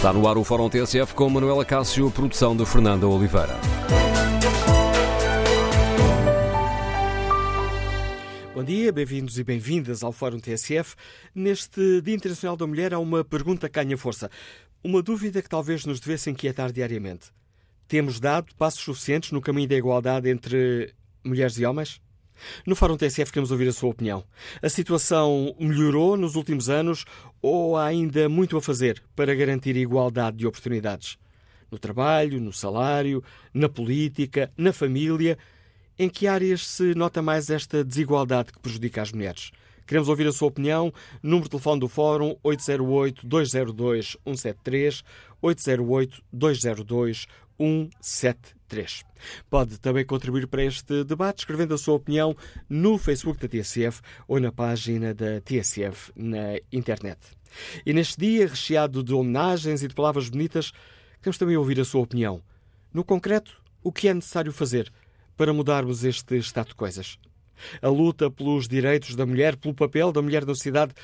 Está no ar o Fórum TSF com Manuela Cássio, produção de Fernanda Oliveira. Bom dia, bem-vindos e bem-vindas ao Fórum TSF. Neste Dia Internacional da Mulher há uma pergunta que ganha força. Uma dúvida que talvez nos devesse inquietar diariamente. Temos dado passos suficientes no caminho da igualdade entre mulheres e homens? No Fórum TSF queremos ouvir a sua opinião. A situação melhorou nos últimos anos ou há ainda muito a fazer para garantir igualdade de oportunidades? No trabalho, no salário, na política, na família. Em que áreas se nota mais esta desigualdade que prejudica as mulheres? Queremos ouvir a sua opinião. Número de telefone do Fórum 808-202-173, 808-202-173. Pode também contribuir para este debate escrevendo a sua opinião no Facebook da TSF ou na página da TSF na internet. E neste dia, recheado de homenagens e de palavras bonitas, queremos também ouvir a sua opinião. No concreto, o que é necessário fazer para mudarmos este estado de coisas? A luta pelos direitos da mulher, pelo papel da mulher na sociedade,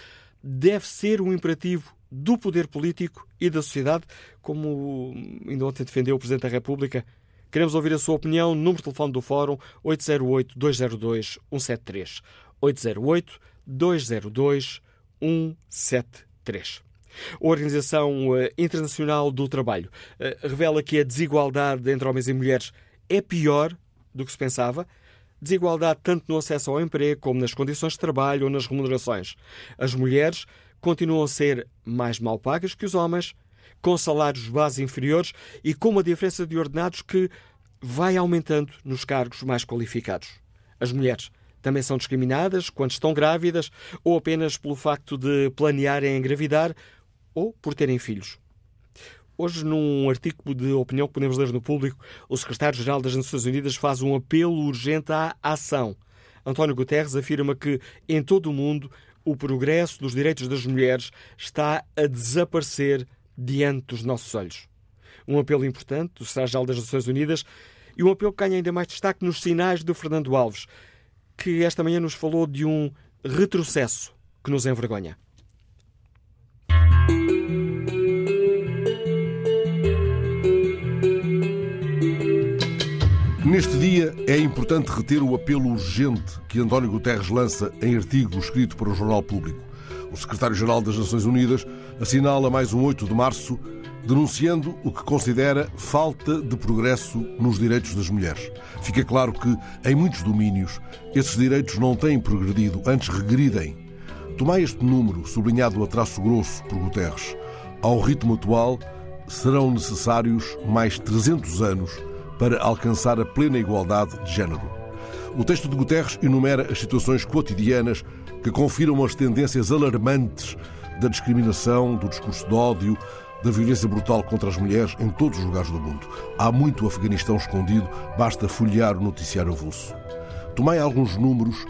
deve ser um imperativo do poder político e da sociedade, como ainda ontem defendeu o Presidente da República. Queremos ouvir a sua opinião. Número de telefone do Fórum 808-202-173. 808-202-173. A Organização eh, Internacional do Trabalho eh, revela que a desigualdade entre homens e mulheres é pior do que se pensava. Desigualdade tanto no acesso ao emprego como nas condições de trabalho ou nas remunerações. As mulheres continuam a ser mais mal pagas que os homens, com salários base inferiores e com uma diferença de ordenados que vai aumentando nos cargos mais qualificados. As mulheres também são discriminadas quando estão grávidas ou apenas pelo facto de planearem engravidar ou por terem filhos. Hoje, num artigo de opinião que podemos ler no público, o secretário-geral das Nações Unidas faz um apelo urgente à ação. António Guterres afirma que, em todo o mundo, o progresso dos direitos das mulheres está a desaparecer diante dos nossos olhos. Um apelo importante do secretário-geral das Nações Unidas e um apelo que ganha ainda mais destaque nos sinais de Fernando Alves, que esta manhã nos falou de um retrocesso que nos envergonha. Neste dia é importante reter o apelo urgente que António Guterres lança em artigo escrito para o Jornal Público. O secretário-geral das Nações Unidas assinala mais um 8 de março, denunciando o que considera falta de progresso nos direitos das mulheres. Fica claro que, em muitos domínios, esses direitos não têm progredido, antes regridem. Tomai este número, sublinhado a traço grosso por Guterres. Ao ritmo atual, serão necessários mais 300 anos para alcançar a plena igualdade de género. O texto de Guterres enumera as situações cotidianas que confirmam as tendências alarmantes da discriminação, do discurso de ódio, da violência brutal contra as mulheres em todos os lugares do mundo. Há muito Afeganistão escondido, basta folhear o noticiário avulso. Tomai alguns números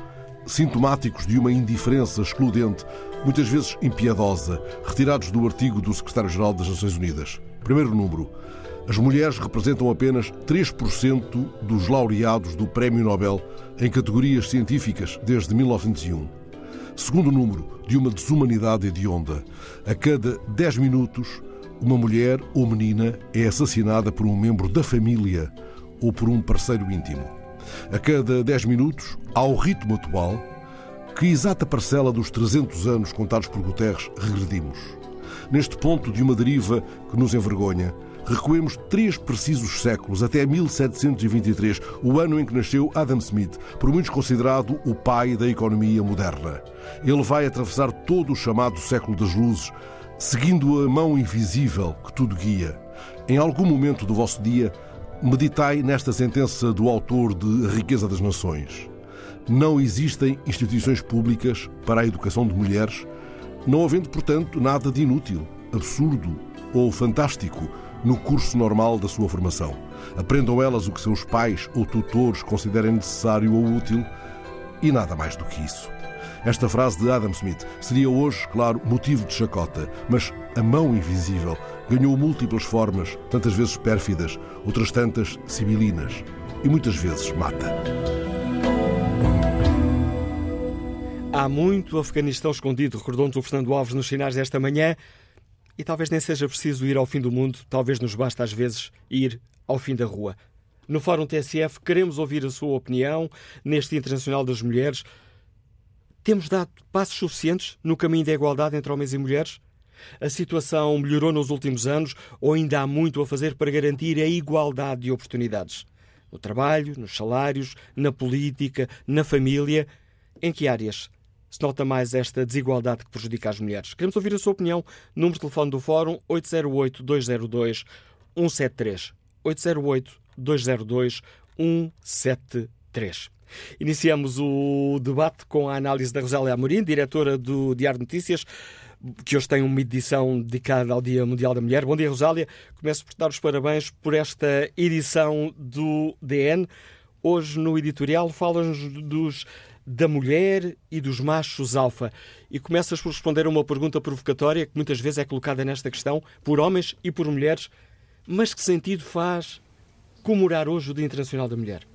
sintomáticos de uma indiferença excludente, muitas vezes impiedosa, retirados do artigo do Secretário-Geral das Nações Unidas. Primeiro número. As mulheres representam apenas 3% dos laureados do Prémio Nobel em categorias científicas desde 1901. Segundo número, de uma desumanidade hedionda. A cada 10 minutos, uma mulher ou menina é assassinada por um membro da família ou por um parceiro íntimo. A cada 10 minutos, ao ritmo atual, que exata parcela dos 300 anos contados por Guterres regredimos? Neste ponto de uma deriva que nos envergonha, recuemos três precisos séculos, até 1723, o ano em que nasceu Adam Smith, por muitos considerado o pai da economia moderna. Ele vai atravessar todo o chamado século das luzes, seguindo a mão invisível que tudo guia. Em algum momento do vosso dia, meditai nesta sentença do autor de A Riqueza das Nações. Não existem instituições públicas para a educação de mulheres, não havendo, portanto, nada de inútil, absurdo ou fantástico no curso normal da sua formação. Aprendam elas o que seus pais ou tutores considerem necessário ou útil e nada mais do que isso. Esta frase de Adam Smith seria hoje, claro, motivo de chacota, mas a mão invisível ganhou múltiplas formas, tantas vezes pérfidas, outras tantas sibilinas e muitas vezes mata. Há muito Afeganistão escondido, recordou-nos o Fernando Alves nos sinais desta manhã. E talvez nem seja preciso ir ao fim do mundo, talvez nos basta às vezes ir ao fim da rua. No Fórum TSF queremos ouvir a sua opinião neste Internacional das Mulheres. Temos dado passos suficientes no caminho da igualdade entre homens e mulheres? A situação melhorou nos últimos anos ou ainda há muito a fazer para garantir a igualdade de oportunidades? No trabalho, nos salários, na política, na família. Em que áreas se nota mais esta desigualdade que prejudica as mulheres? Queremos ouvir a sua opinião. Número de telefone do Fórum 808-202-173. 808-202-173. Iniciamos o debate com a análise da Rosália Amorim, diretora do Diário Notícias que hoje tem uma edição dedicada ao Dia Mundial da Mulher. Bom dia, Rosália. Começo por dar os parabéns por esta edição do DN. Hoje, no editorial, falas dos da mulher e dos machos alfa. E começas por responder a uma pergunta provocatória que muitas vezes é colocada nesta questão por homens e por mulheres. Mas que sentido faz comemorar hoje o Dia Internacional da Mulher?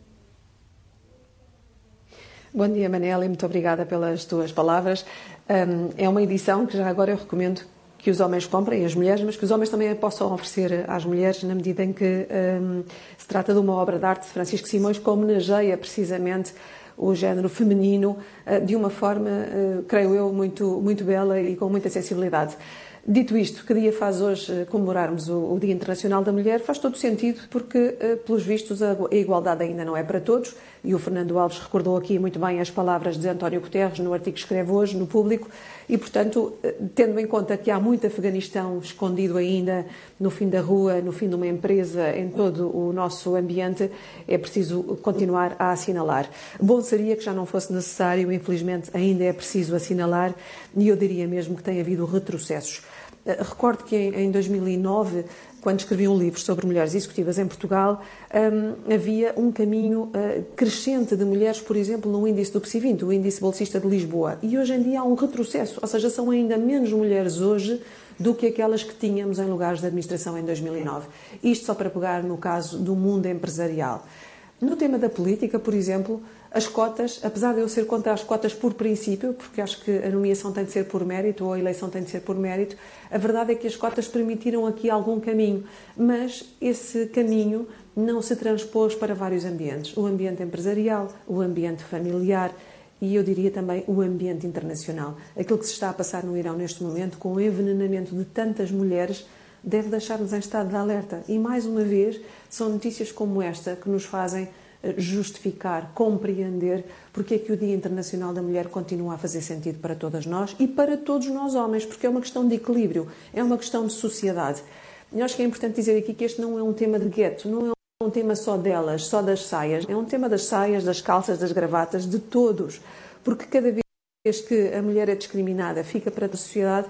Bom dia, Manela, e muito obrigada pelas tuas palavras. É uma edição que já agora eu recomendo que os homens comprem, as mulheres, mas que os homens também possam oferecer às mulheres, na medida em que um, se trata de uma obra de arte de Francisco Simões que homenageia precisamente o género feminino uh, de uma forma, uh, creio eu, muito, muito bela e com muita sensibilidade. Dito isto, que dia faz hoje eh, comemorarmos o, Dia Internacional da Mulher? Faz todo sentido, porque, pelos vistos, a igualdade ainda não é para todos e o Fernando Alves recordou aqui muito bem as palavras de António Guterres no artigo que escreve hoje no público e, portanto, eh, tendo em conta que há muito Afeganistão escondido ainda no fim da rua, no fim de uma empresa, em todo o nosso ambiente, é preciso continuar a assinalar. Bom seria que já não fosse necessário, infelizmente ainda é preciso assinalar e eu diria mesmo que tem havido retrocessos. Eh, recordo que em 2009 quando escrevi um livro sobre mulheres executivas em Portugal, um, havia um caminho uh, crescente de mulheres, por exemplo, no índice do PSI 20, o índice bolsista de Lisboa. E hoje em dia há um retrocesso, ou seja, são ainda menos mulheres hoje do que aquelas que tínhamos em lugares de administração em 2009. Isto só para pegar no caso do mundo empresarial. No tema da política, por exemplo, as cotas, apesar de eu ser contra as cotas por princípio, porque acho que a nomeação tem de ser por mérito ou a eleição tem de ser por mérito, a verdade é que as cotas permitiram aqui algum caminho, mas esse caminho não se transpôs para vários ambientes: o ambiente empresarial, o ambiente familiar e eu diria também o ambiente internacional. Aquilo que se está a passar no Irão neste momento, com o envenenamento de tantas mulheres, deve deixar-nos em estado de alerta. E mais uma vez, são notícias como esta que nos fazem justificar, compreender porque é que o Dia Internacional da Mulher continua a fazer sentido para todas nós e para todos nós homens, porque é uma questão de equilíbrio, é uma questão de sociedade. E acho que é importante dizer aqui que este não é um tema de gueto, não é um tema só delas, só das saias, é um tema das saias, das calças, das gravatas, de todos, porque cada vez que a mulher é discriminada, fica para a sociedade,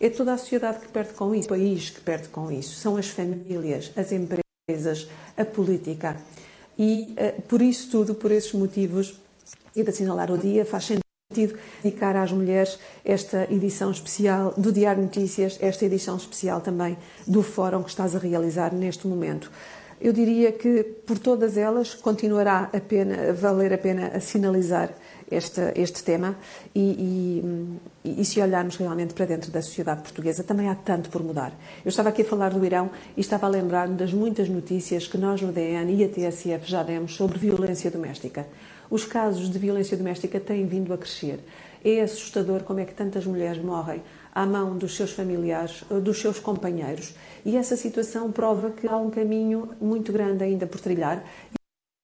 é toda a sociedade que perde com isso, o país que perde com isso, são as famílias, as empresas, a política. E uh, por isso tudo, por esses motivos, e de assinalar o dia, faz sentido dedicar às mulheres esta edição especial do Diário Notícias, esta edição especial também do fórum que estás a realizar neste momento. Eu diria que por todas elas continuará a, pena, valer a pena assinalizar este, este tema e, e, e, se olharmos realmente para dentro da sociedade portuguesa, também há tanto por mudar. Eu estava aqui a falar do Irão e estava a lembrar-me das muitas notícias que nós no DN e a TSF já demos sobre violência doméstica. Os casos de violência doméstica têm vindo a crescer. É assustador como é que tantas mulheres morrem à mão dos seus familiares, dos seus companheiros. E essa situação prova que há um caminho muito grande ainda por trilhar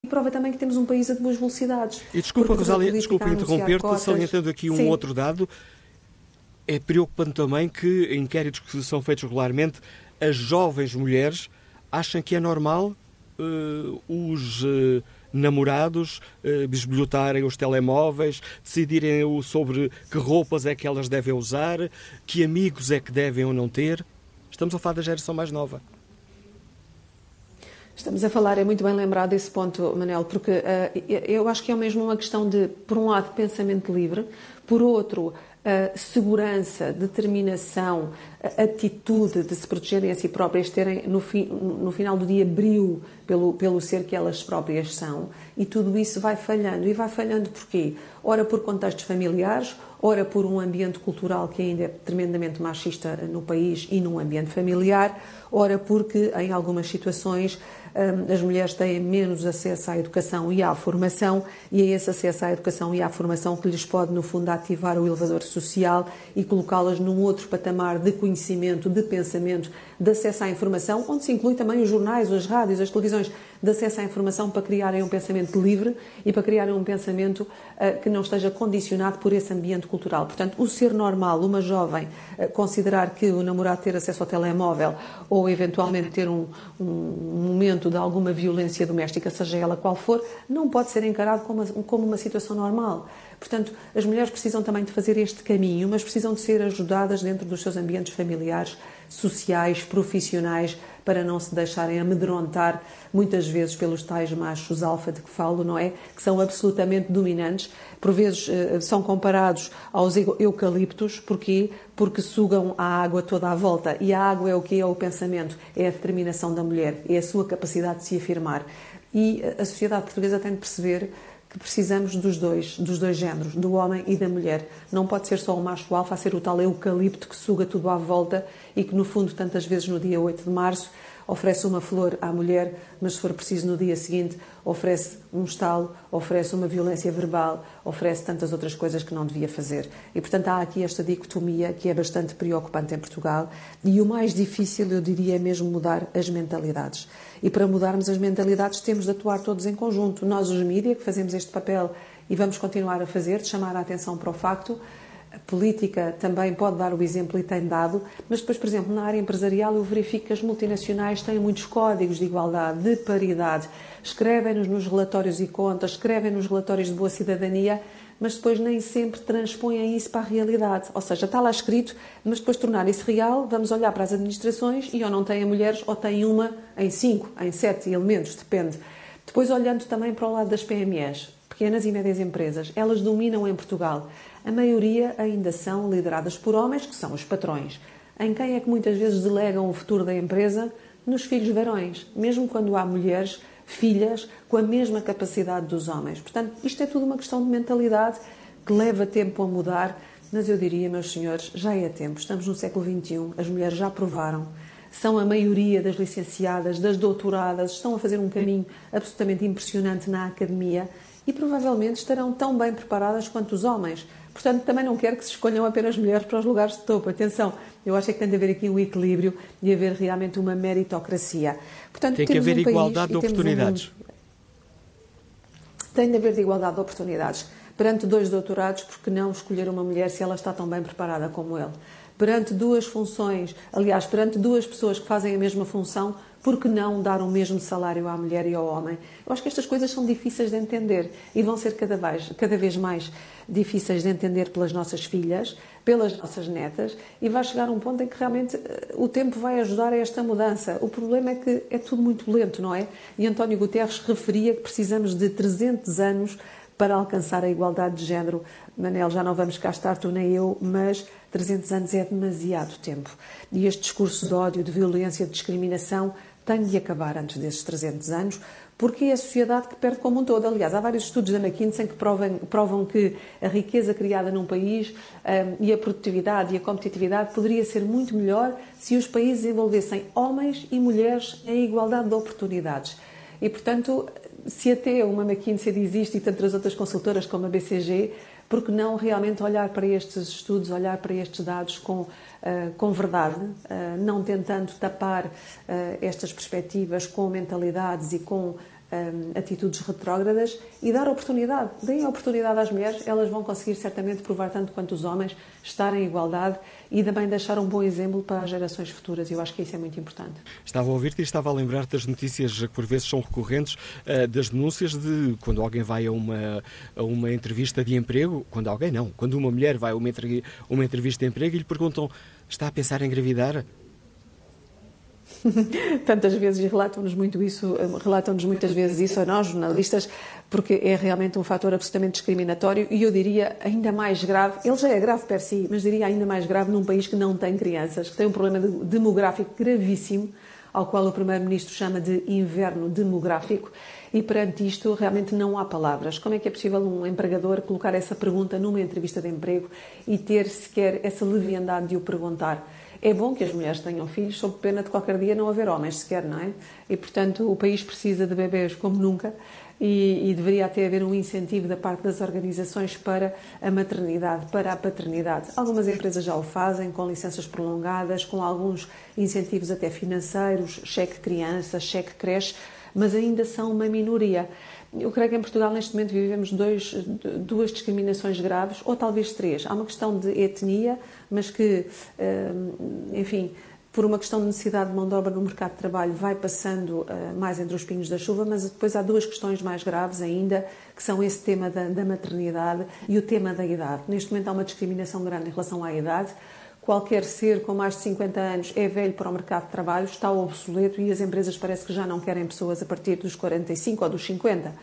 prova também que temos um país a duas velocidades. E desculpa, Rosália, desculpa interromper-te, salientando aqui um Sim. outro dado. É preocupante também que, em inquéritos que são feitos regularmente, as jovens mulheres acham que é normal uh, os uh, namorados uh, bisbilhotarem os telemóveis, decidirem sobre que roupas é que elas devem usar, que amigos é que devem ou não ter. Estamos a falar da geração mais nova. Estamos a falar, é muito bem lembrado esse ponto, Manel, porque uh, eu acho que é mesmo uma questão de, por um lado, pensamento livre, por outro, uh, segurança, determinação, atitude de se protegerem a si próprias, terem no, fi, no final do dia brilho pelo, pelo ser que elas próprias são, e tudo isso vai falhando. E vai falhando porquê? Ora por contextos familiares, ora por um ambiente cultural que ainda é tremendamente machista no país e num ambiente familiar, ora porque em algumas situações as mulheres têm menos acesso à educação e à formação, e é esse acesso à educação e à formação que lhes pode, no fundo, ativar o elevador social e colocá-las num outro patamar de conhecimento, de pensamento, de acesso à informação, onde se inclui também os jornais, as rádios, as televisões, de acesso à informação para criarem um pensamento livre e para criarem um pensamento uh, que não esteja condicionado por esse ambiente cultural. Portanto, o ser normal, uma jovem, uh, considerar que o namorado ter acesso ao telemóvel ou eventualmente ter um, um, momento de alguma violência doméstica, seja ela qual for, não pode ser encarado como uma, como uma situação normal. Portanto, as mulheres precisam também de fazer este caminho, mas precisam de ser ajudadas dentro dos seus ambientes familiares, sociais, profissionais, para não se deixarem amedrontar muitas vezes pelos tais machos alfa de que falo, não é? Que são absolutamente dominantes. Por vezes eh, são comparados aos eucaliptos. Porquê? Porque sugam a água toda à volta. E a água é o que é o pensamento, é a determinação da mulher, é a sua capacidade de se afirmar. E a sociedade portuguesa tem de perceber que precisamos dos dois, dos dois géneros, do homem e da mulher. Não pode ser só o macho alfa a ser o tal eucalipto que suga tudo à volta e que, no fundo, tantas vezes no dia 8 de março, oferece uma flor à mulher, mas se for preciso no dia seguinte, oferece um estalo, oferece uma violência verbal, oferece tantas outras coisas que não devia fazer. E, portanto, há aqui esta dicotomia que é bastante preocupante em Portugal e o mais difícil, eu diria, é mesmo mudar as mentalidades. E para mudarmos as mentalidades temos de atuar todos em conjunto. Nós, os mídias, que fazemos este papel e vamos continuar a fazer, de chamar a atenção para o facto, a política também pode dar o exemplo e tem dado, mas depois, por exemplo, na área empresarial eu verifico que as multinacionais têm muitos códigos de igualdade, de paridade, escrevem-nos nos relatórios e contas, escrevem nos relatórios de boa cidadania, mas depois nem sempre transpõem isso para a realidade. Ou seja, está lá escrito, mas depois tornar isso real, vamos olhar para as administrações e ou não têm mulheres ou têm uma em cinco, em sete elementos, depende. Depois olhando também para o lado das PMEs, pequenas e médias empresas, elas dominam em Portugal. A maioria ainda são lideradas por homens, que são os patrões. Em quem é que muitas vezes delegam o futuro da empresa? Nos filhos varões, mesmo quando há mulheres filhas com a mesma capacidade dos homens. Portanto, isto é tudo uma questão de mentalidade que leva tempo a mudar, mas eu diria, meus senhores, já é tempo. Estamos no século XXI, as mulheres já provaram, são a maioria das licenciadas, das doutoradas, estão a fazer um caminho absolutamente impressionante na academia e provavelmente estarão tão bem preparadas quanto os homens. Portanto, também não quero que se escolham apenas mulheres para os lugares de topo. Atenção, eu acho que tem de haver aqui um equilíbrio e haver realmente uma meritocracia. Portanto, tem que haver um igualdade de oportunidades. Um tem de haver igualdade de oportunidades. Perante dois doutorados, porque não escolher uma mulher se ela está tão bem preparada como ele? Perante duas funções, aliás, perante duas pessoas que fazem a mesma função, por que não dar o mesmo salário à mulher e ao homem? Eu acho que estas coisas são difíceis de entender e vão ser cada vez, cada vez mais difíceis de entender pelas nossas filhas, pelas nossas netas, e vai chegar um ponto em que realmente eh, o tempo vai ajudar a esta mudança. O problema é que é tudo muito lento, não é? E António Guterres referia que precisamos de 300 anos para alcançar a igualdade de género. Manel, já não vamos cá estar, tu nem eu, mas 300 anos é demasiado tempo. E este discurso de ódio, de violência, de discriminação tem de acabar antes desses 300 anos, porque é a sociedade que perde como um todo. Aliás, há vários estudos da McKinsey que provam, provam que a riqueza criada num país um, e a produtividade e a competitividade poderia ser muito melhor se os países envolvessem homens e mulheres em igualdade de oportunidades. E, portanto, se até uma McKinsey diz isto e tantas outras consultoras como a BCG, porque não realmente olhar para estes estudos, olhar para estes dados com, uh, com verdade, uh, não tentando tapar uh, estas perspectivas com mentalidades e com atitudes retrógradas e dar oportunidade. Deem oportunidade às mulheres, elas vão conseguir certamente provar tanto quanto os homens, estar em igualdade e também deixar um bom exemplo para as gerações futuras. Eu acho que isso é muito importante. Estava a ouvir-te e estava a lembrar das notícias que por vezes são recorrentes, uh, das denúncias de quando alguém vai a uma, a uma entrevista de emprego, quando alguém não, quando uma mulher vai a uma entrevista de emprego e lhe perguntam está a pensar em engravidar? Tantas vezes relatam-nos muito isso, relatam-nos muitas vezes isso a nós, jornalistas, porque é realmente um fator absolutamente discriminatório e eu diria ainda mais grave, ele já é grave per si, mas diria ainda mais grave num país que não tem crianças, que tem um problema demográfico gravíssimo, ao qual o Primeiro-Ministro chama de inverno demográfico, e perante isto realmente não há palavras. Como é que é possível um empregador colocar essa pergunta numa entrevista de emprego e ter sequer essa leviandade de o perguntar? É bom que as mulheres tenham filhos, sob pena de qualquer dia não haver homens sequer, não é? E, portanto, o país precisa de bebês como nunca e, e, deveria até haver um incentivo da parte das organizações para a maternidade, para a paternidade. Algumas empresas já o fazem, com licenças prolongadas, com alguns incentivos até financeiros, cheque criança, cheque creche, mas ainda são uma minoria. Eu creio que em Portugal, neste momento, vivemos dois, duas discriminações graves, ou talvez três. Há uma questão de etnia, mas que, eh, enfim, por uma questão de necessidade de mão de obra no mercado de trabalho, vai passando uh, mais entre os pingos da chuva, mas depois há duas questões mais graves ainda, que são esse tema da, da maternidade e o tema da idade. Neste momento há uma discriminação grande em relação à idade. Qualquer ser com mais de 50 anos é velho para o mercado de trabalho, está obsoleto e as empresas parece que já não querem pessoas a partir dos 45 ou dos 50.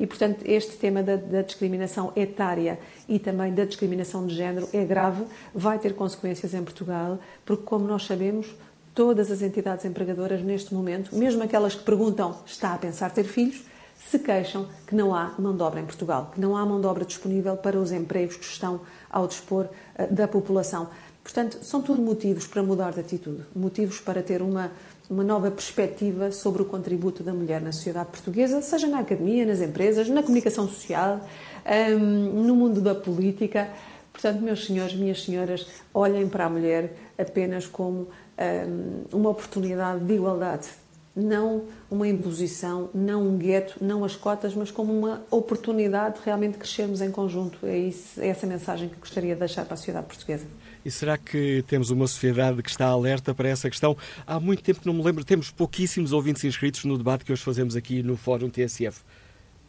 E, portanto, este tema da, da, discriminação etária e também da discriminação de género é grave, vai ter consequências em Portugal, porque, como nós sabemos, todas as entidades empregadoras neste momento, mesmo aquelas que perguntam está a pensar ter filhos, se queixam que não há mão de obra em Portugal, que não há mão de obra disponível para os empregos que estão ao dispor uh, da população. Portanto, são tudo motivos para mudar de atitude, motivos para ter uma uma nova perspectiva sobre o contributo da mulher na sociedade portuguesa, seja na academia, nas empresas, na comunicação social, um, no mundo da política. Portanto, meus senhores, minhas senhoras, olhem para a mulher apenas como um, uma oportunidade de igualdade, não uma imposição, não um gueto, não as cotas, mas como uma oportunidade de realmente crescermos em conjunto. É, isso, é essa mensagem que gostaria de deixar para a sociedade portuguesa. E será que temos uma sociedade que está alerta para essa questão? Há muito tempo que não me lembro, temos pouquíssimos ouvintes inscritos no debate que hoje fazemos aqui no Fórum TSF.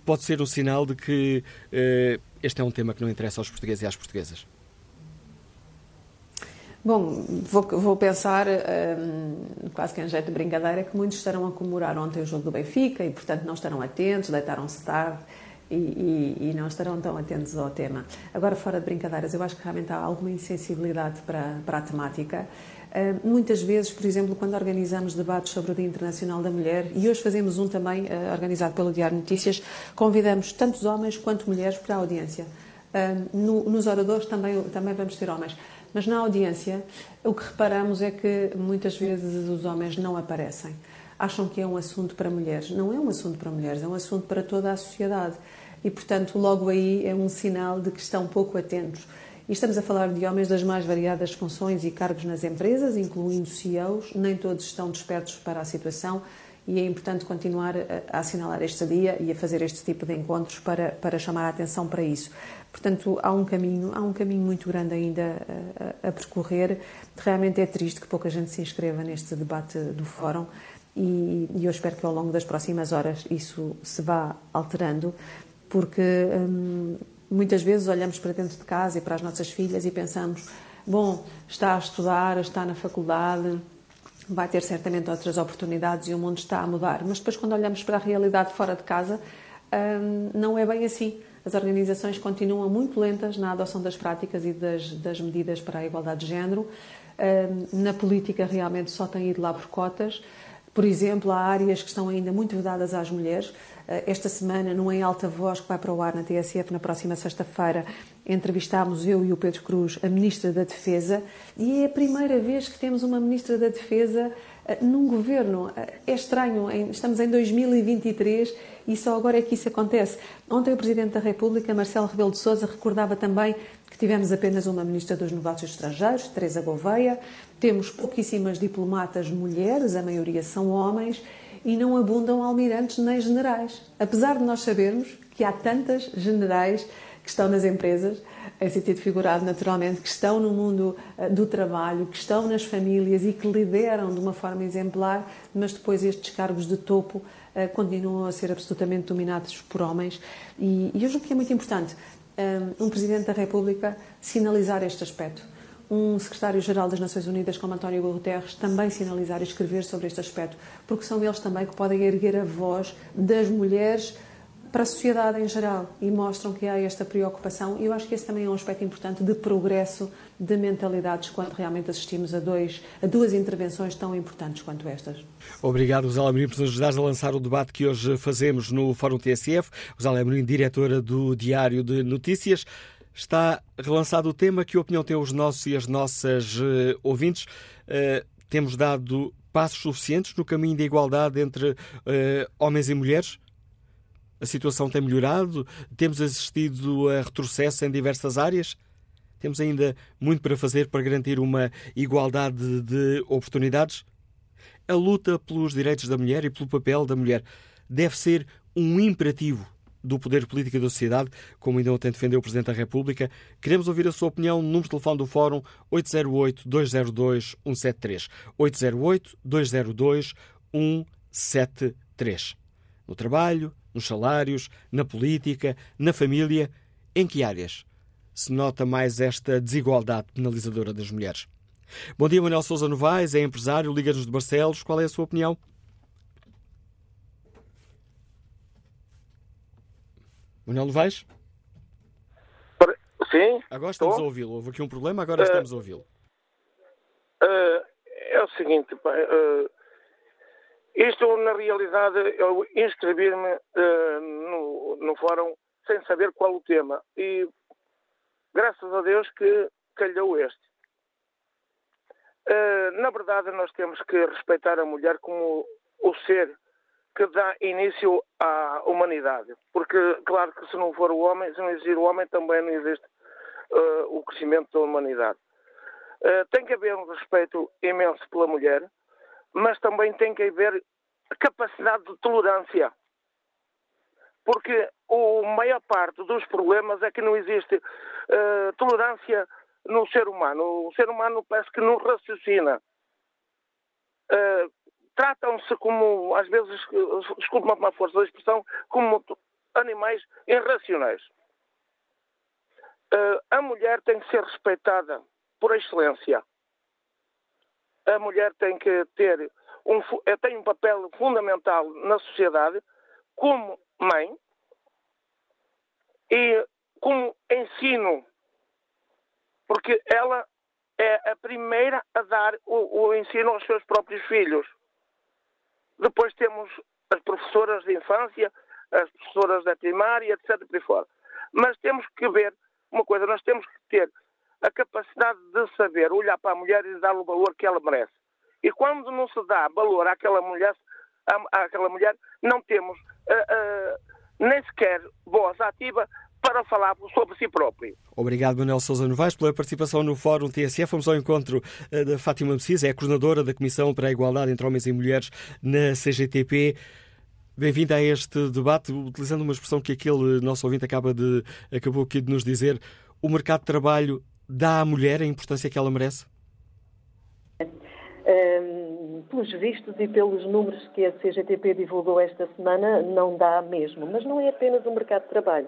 Pode ser um sinal de que uh, este é um tema que não interessa aos portugueses e às portuguesas? Bom, vou, vou pensar, um, quase que em jeito de brincadeira, que muitos estarão a comemorar ontem o jogo do Benfica e, portanto, não estarão atentos, deitaram-se tarde e, e, não estarão tão atentos ao tema. Agora, fora de brincadeiras, eu acho que realmente há alguma insensibilidade para, para a temática. Uh, muitas vezes, por exemplo, quando organizamos debates sobre o Dia Internacional da Mulher, e hoje fazemos um também uh, organizado pelo Diário Notícias, convidamos tantos homens quanto mulheres para a audiência. Uh, no, nos oradores também, também vamos ter homens. Mas na audiência, o que reparamos é que muitas vezes os homens não aparecem. Acham que é um assunto para mulheres. Não é um assunto para mulheres, é um assunto para toda a sociedade e, portanto, logo aí é um sinal de que estão pouco atentos. E estamos a falar de homens das mais variadas funções e cargos nas empresas, incluindo CEOs, nem todos estão despertos para a situação e é importante continuar a, assinalar este dia e a fazer este tipo de encontros para, para chamar a atenção para isso. Portanto, há um caminho, há um caminho muito grande ainda a, a percorrer. Realmente é triste que pouca gente se inscreva neste debate do Fórum e, e eu espero que ao longo das próximas horas isso se vá alterando, porque hum, muitas vezes olhamos para dentro de casa e para as nossas filhas e pensamos: bom, está a estudar, está na faculdade, vai ter certamente outras oportunidades e o mundo está a mudar. Mas depois, quando olhamos para a realidade fora de casa, hum, não é bem assim. As organizações continuam muito lentas na adoção das práticas e das, das medidas para a igualdade de género. Hum, na política, realmente só tem ido lá por cotas. Por exemplo, há áreas que estão ainda muito vedadas às mulheres. Eh, esta semana, no Em Alta Voz, que vai para o ar na TSF na próxima sexta-feira, entrevistámos eu e o Pedro Cruz, a Ministra da Defesa, e é a primeira vez que temos uma Ministra da Defesa eh, num governo. Eh, é estranho, estamos em 2023 e só agora é que isso acontece. Ontem o Presidente da República, Marcelo Rebelo de Sousa, recordava também que tivemos apenas uma Ministra dos Negócios Estrangeiros, Teresa Gouveia, temos pouquíssimas diplomatas mulheres, a maioria são homens, e não abundam almirantes nem generais. Apesar de nós sabermos que há tantas generais que estão nas empresas, em sentido figurado, naturalmente, que estão no mundo eh, do trabalho, que estão nas famílias e que lideram de uma forma exemplar, mas depois estes cargos de topo eh, continuam a ser absolutamente dominados por homens. E, eu julgo que é muito importante eh, um Presidente da República sinalizar este aspecto um secretário-geral das Nações Unidas como António Guterres também sinalizar e escrever sobre este aspecto, porque são eles também que podem erguer a voz das mulheres para a sociedade em geral e mostram que há esta preocupação. E eu acho que esse também é um aspecto importante de progresso de mentalidades quando realmente assistimos a, dois, a duas intervenções tão importantes quanto estas. Obrigado, José Amorim, por nos ajudar a lançar o debate que hoje fazemos no Fórum TSF. José Amorim, diretora do Diário de Notícias. Está relançado o tema. Que opinião têm os nossos e as nossas uh, ouvintes? Uh, temos dado passos suficientes no caminho da igualdade entre uh, homens e mulheres? A situação tem melhorado? Temos assistido a retrocesso em diversas áreas? Temos ainda muito para fazer para garantir uma igualdade de oportunidades? A luta pelos direitos da mulher e pelo papel da mulher deve ser um imperativo do poder político e da sociedade, como ainda ontem defendeu o Presidente da República. Queremos ouvir a sua opinião no número de telefone do Fórum 808-202-173. 808-202-173. No trabalho, nos salários, na política, na família. Em que áreas se nota mais esta desigualdade penalizadora das mulheres? Bom dia, Manuel Sousa Novaes, é empresário, Liga-nos de Barcelos. Qual é a sua opinião? Manuel Novaes? Sim. Agora estamos estou. a ouvi-lo. Houve aqui um problema, agora uh, estamos a ouvi-lo. Uh, é o seguinte, uh, isto, na realidade, eu inscrevi-me no, no fórum sem saber qual o tema. E graças a Deus que calhou este. Na verdade, nós temos que respeitar a mulher como o ser que dá início à humanidade. Porque, claro que se não for o homem, se não existir o homem, também não existe uh, o crescimento da humanidade. tem que haver um respeito imenso pela mulher mas também tem que haver capacidade de tolerância. Porque a maior parte dos problemas é que não existe uh, tolerância no ser humano. O ser humano parece que não raciocina. Uh, Tratam-se como, às vezes, desculpe uma força da expressão, como animais irracionais. Uh, a mulher tem que ser respeitada por excelência a mulher tem que ter um, eh, tem um papel fundamental na sociedade como mãe e como ensino, porque ela é a primeira a dar o, o ensino aos seus próprios filhos. Depois temos as professoras de infância, as professoras da primária, etc. Por aí fora. Mas temos que ver uma coisa, nós temos que ter a capacidade de saber olhar para a mulher e dar o valor que ela merece. E quando não se dá valor àquela mulher, àquela mulher não temos uh, uh, nem sequer voz ativa para falar sobre si próprio. Obrigado, Manuel Sousa Novaes, pela participação no Fórum TSF. Vamos ao encontro uh, da Fátima Messias, é a coordenadora da Comissão para a Igualdade entre Homens e Mulheres na CGTP. Bem-vinda a este debate, utilizando uma expressão que aquele nosso ouvinte acaba de, acabou aqui de nos dizer. O mercado de trabalho dá à mulher a importância que ela merece? Um, pelos vistos e pelos números que a CGTP divulgou esta semana, não dá mesmo. Mas não é apenas o mercado de trabalho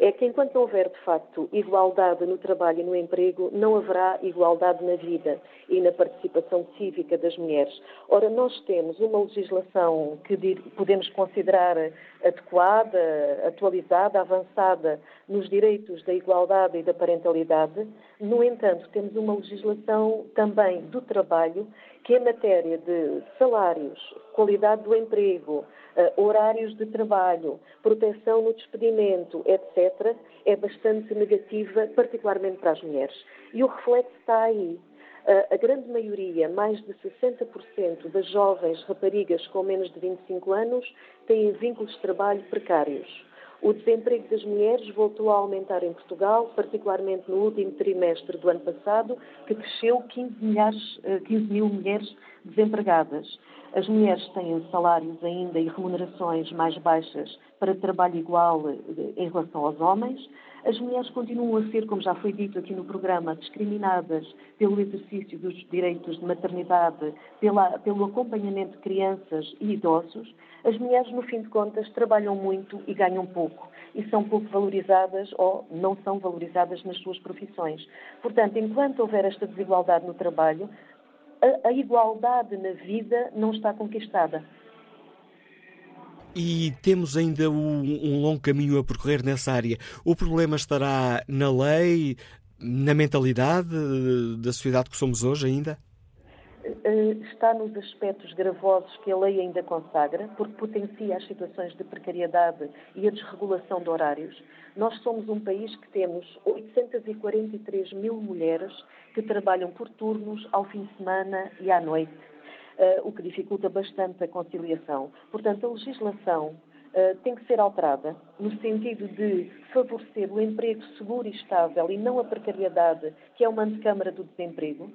é que enquanto não houver, de facto, igualdade no trabalho e no emprego, não haverá igualdade na vida e na participação cívica das mulheres. Ora, nós temos uma legislação que podemos considerar adequada, atualizada, avançada nos direitos da igualdade e da parentalidade. No entanto, temos uma legislação também do trabalho que, em matéria de salários, qualidade do emprego, uh, horários de trabalho, proteção no despedimento, etc., é bastante negativa, particularmente para as mulheres. E o reflexo está aí. Uh, a grande maioria, mais de 60% das jovens raparigas com menos de 25 anos, têm vínculos de trabalho precários. O desemprego das mulheres voltou a aumentar em Portugal, particularmente no último trimestre do ano passado, que cresceu 15, milhares, 15 mil mulheres desempregadas. As mulheres têm salários ainda e remunerações mais baixas para trabalho igual eh, em relação aos homens. As mulheres continuam a ser, como já foi dito aqui no programa, discriminadas pelo exercício dos direitos de maternidade, pela, pelo acompanhamento de crianças e idosos. As mulheres, no fim de contas, trabalham muito e ganham pouco. e são pouco valorizadas ou não são valorizadas nas suas profissões. Portanto, enquanto houver esta desigualdade no trabalho, a, a igualdade na vida não está conquistada. E temos ainda um, um, longo caminho a percorrer nessa área. O problema estará na lei, na mentalidade da sociedade que somos hoje ainda? Eh, está nos aspectos gravosos que a lei ainda consagra, porque potencia as situações de precariedade e a desregulação de horários. Nós somos um país que temos 843 mil mulheres que trabalham por turnos ao fim de semana e à noite, eh, o que dificulta bastante a conciliação. Portanto, a legislação Uh, tem que ser alterada no sentido de favorecer o emprego seguro e estável e não a precariedade, que é uma antecâmara do desemprego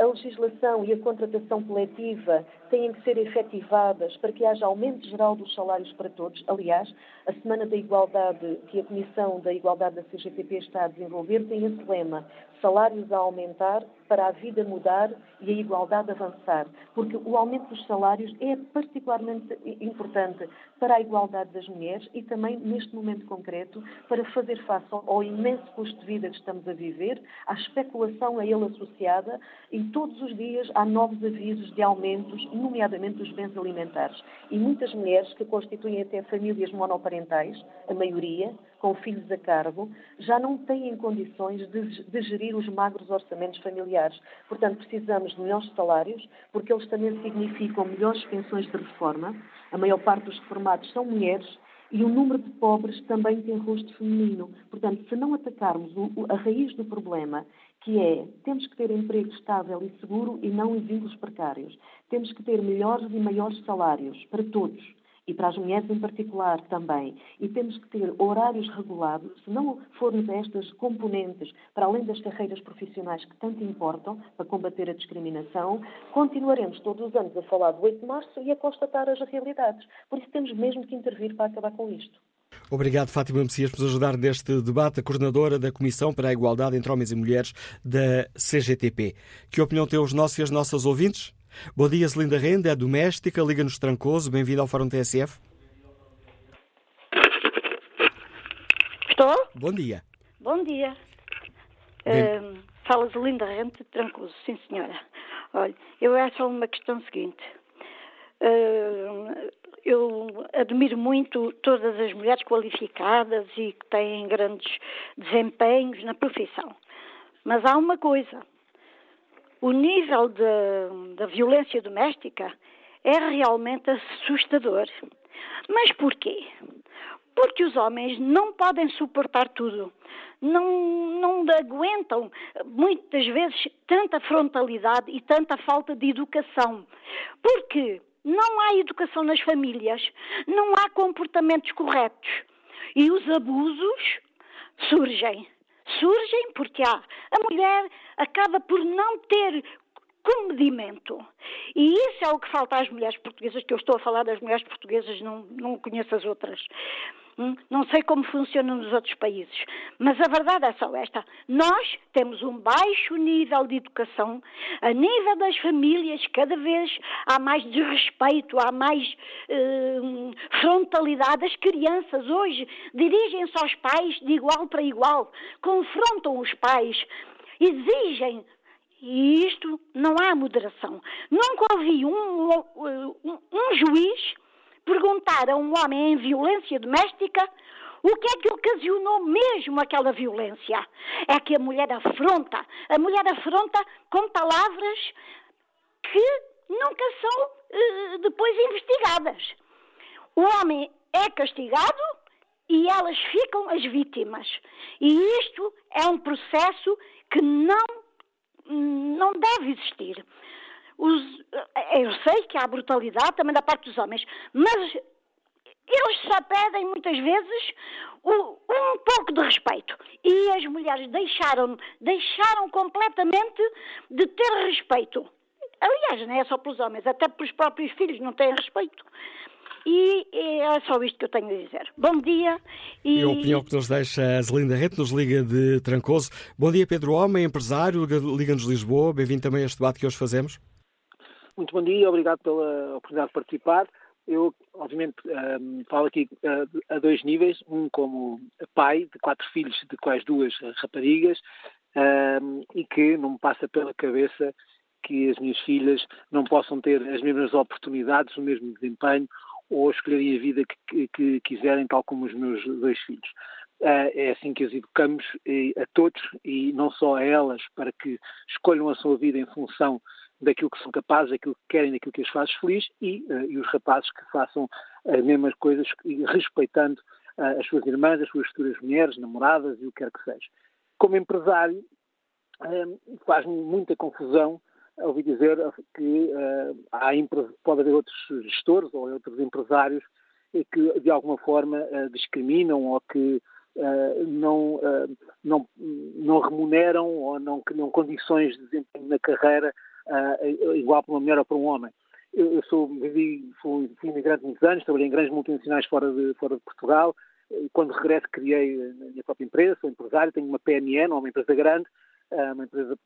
a legislação e a contratação coletiva têm que ser efetivadas para que haja aumento geral dos salários para todos. Aliás, a Semana da Igualdade, que a Comissão da Igualdade da CGTP está a desenvolver, tem esse lema: salários a aumentar para a vida mudar e a igualdade avançar. Porque o aumento dos salários é particularmente importante para a igualdade das mulheres e também, neste momento concreto, para fazer face ao imenso custo de vida que estamos a viver, à especulação a ele associada e todos os dias há novos avisos de aumentos, nomeadamente dos bens alimentares. E muitas mulheres que constituem até famílias monoparentais, a maioria, com filhos a cargo, já não têm condições de, de, gerir os magros orçamentos familiares. Portanto, precisamos de melhores salários, porque eles também significam melhores pensões de reforma. A maior parte dos reformados são mulheres e o número de pobres também tem rosto feminino. Portanto, se não atacarmos a raiz do problema, que é temos que ter emprego estável e seguro e não em vínculos precários, temos que ter melhores e maiores salários para todos e para as mulheres em particular também. E temos que ter horários regulados. Se não formos a estas componentes, para além das carreiras profissionais que tanto importam para combater a discriminação, continuaremos todos os anos a falar do 8 de março e a constatar as realidades. Por isso temos mesmo que intervir para acabar com isto. Obrigado, Fátima Messias, por ajudar neste debate, a coordenadora da Comissão para a Igualdade entre Homens e Mulheres da CGTP. Que opinião têm os nossos e as nossas ouvintes? Bom dia, Celinda Renda, é doméstica, liga-nos Trancoso. Bem-vindo ao Fórum TSF. Estou? Bom dia. Bom dia. Uh, fala Zelinda Rente de Trancoso, sim senhora. Olha, eu acho uma questão seguinte. Uh, eu admiro muito todas as mulheres qualificadas e que têm grandes desempenhos na profissão. Mas há uma coisa: o nível da violência doméstica é realmente assustador. Mas porquê? Porque os homens não podem suportar tudo. Não, não aguentam, muitas vezes, tanta frontalidade e tanta falta de educação. Porque não há educação nas famílias, não há comportamentos corretos. E os abusos surgem surgem porque há. A mulher acaba por não ter comedimento. E isso é o que falta às mulheres portuguesas, que eu estou a falar das mulheres portuguesas, não, não conheço as outras. Hum? Não sei como funciona nos outros países, mas a verdade é só esta. Nós temos um baixo nível de educação, a nível das famílias, cada vez há mais desrespeito, há mais hum, frontalidade. As crianças hoje dirigem-se aos pais de igual para igual, confrontam os pais, exigem e isto não há moderação. Nunca ouvi um, um, um, juiz perguntar a um homem em violência doméstica o que é que ocasionou mesmo aquela violência. É que a mulher afronta. A mulher afronta com palavras que nunca são uh, depois investigadas. O homem é castigado e elas ficam as vítimas. E isto é um processo que não, não deve existir. Os, eu sei que há brutalidade também da parte dos homens, mas eles só pedem muitas vezes um, pouco de respeito. E as mulheres deixaram, deixaram completamente de ter respeito. Aliás, não é só pelos homens, até pelos próprios filhos não têm respeito. E é só isto que eu tenho a dizer. Bom dia. E, e a opinião que nos deixa a Zelinda Rete, nos liga de Trancoso. Bom dia, Pedro Homem, empresário, Liga-nos Lisboa. Bem-vindo também a este debate que hoje fazemos. Muito bom dia, obrigado pela oportunidade de participar. eu, obviamente, um, falo aqui uh, a dois níveis. Um como pai de quatro filhos, de quais duas raparigas, um, e que não me passa pela cabeça que as minhas filhas não possam ter as mesmas oportunidades, o mesmo desempenho ou escolherem a vida que, que, que quiserem, tal como os meus dois filhos. Uh, é assim que as educamos e, a todos e não só a elas, para que escolham a sua vida em função daquilo que são capazes, daquilo que querem, daquilo que as faz feliz e, uh, e os rapazes que façam as mesmas coisas, respeitando uh, as suas irmãs, as suas futuras mulheres, namoradas e o que quer que seja. Como empresário, faz-me muita confusão ouvi dizer que há pode haver outros gestores ou outros empresários que de alguma forma discriminam ou que não, não, não remuneram ou não criam condições de desempenho na carreira igual para uma mulher ou para um homem. Eu, eu sou, vivi, fui, fui imigrante muitos anos, trabalhei em grandes multinacionais fora de, fora de Portugal. Quando regresso, criei a minha própria empresa, sou empresário, tenho uma PMN, uma empresa grande, uma empresa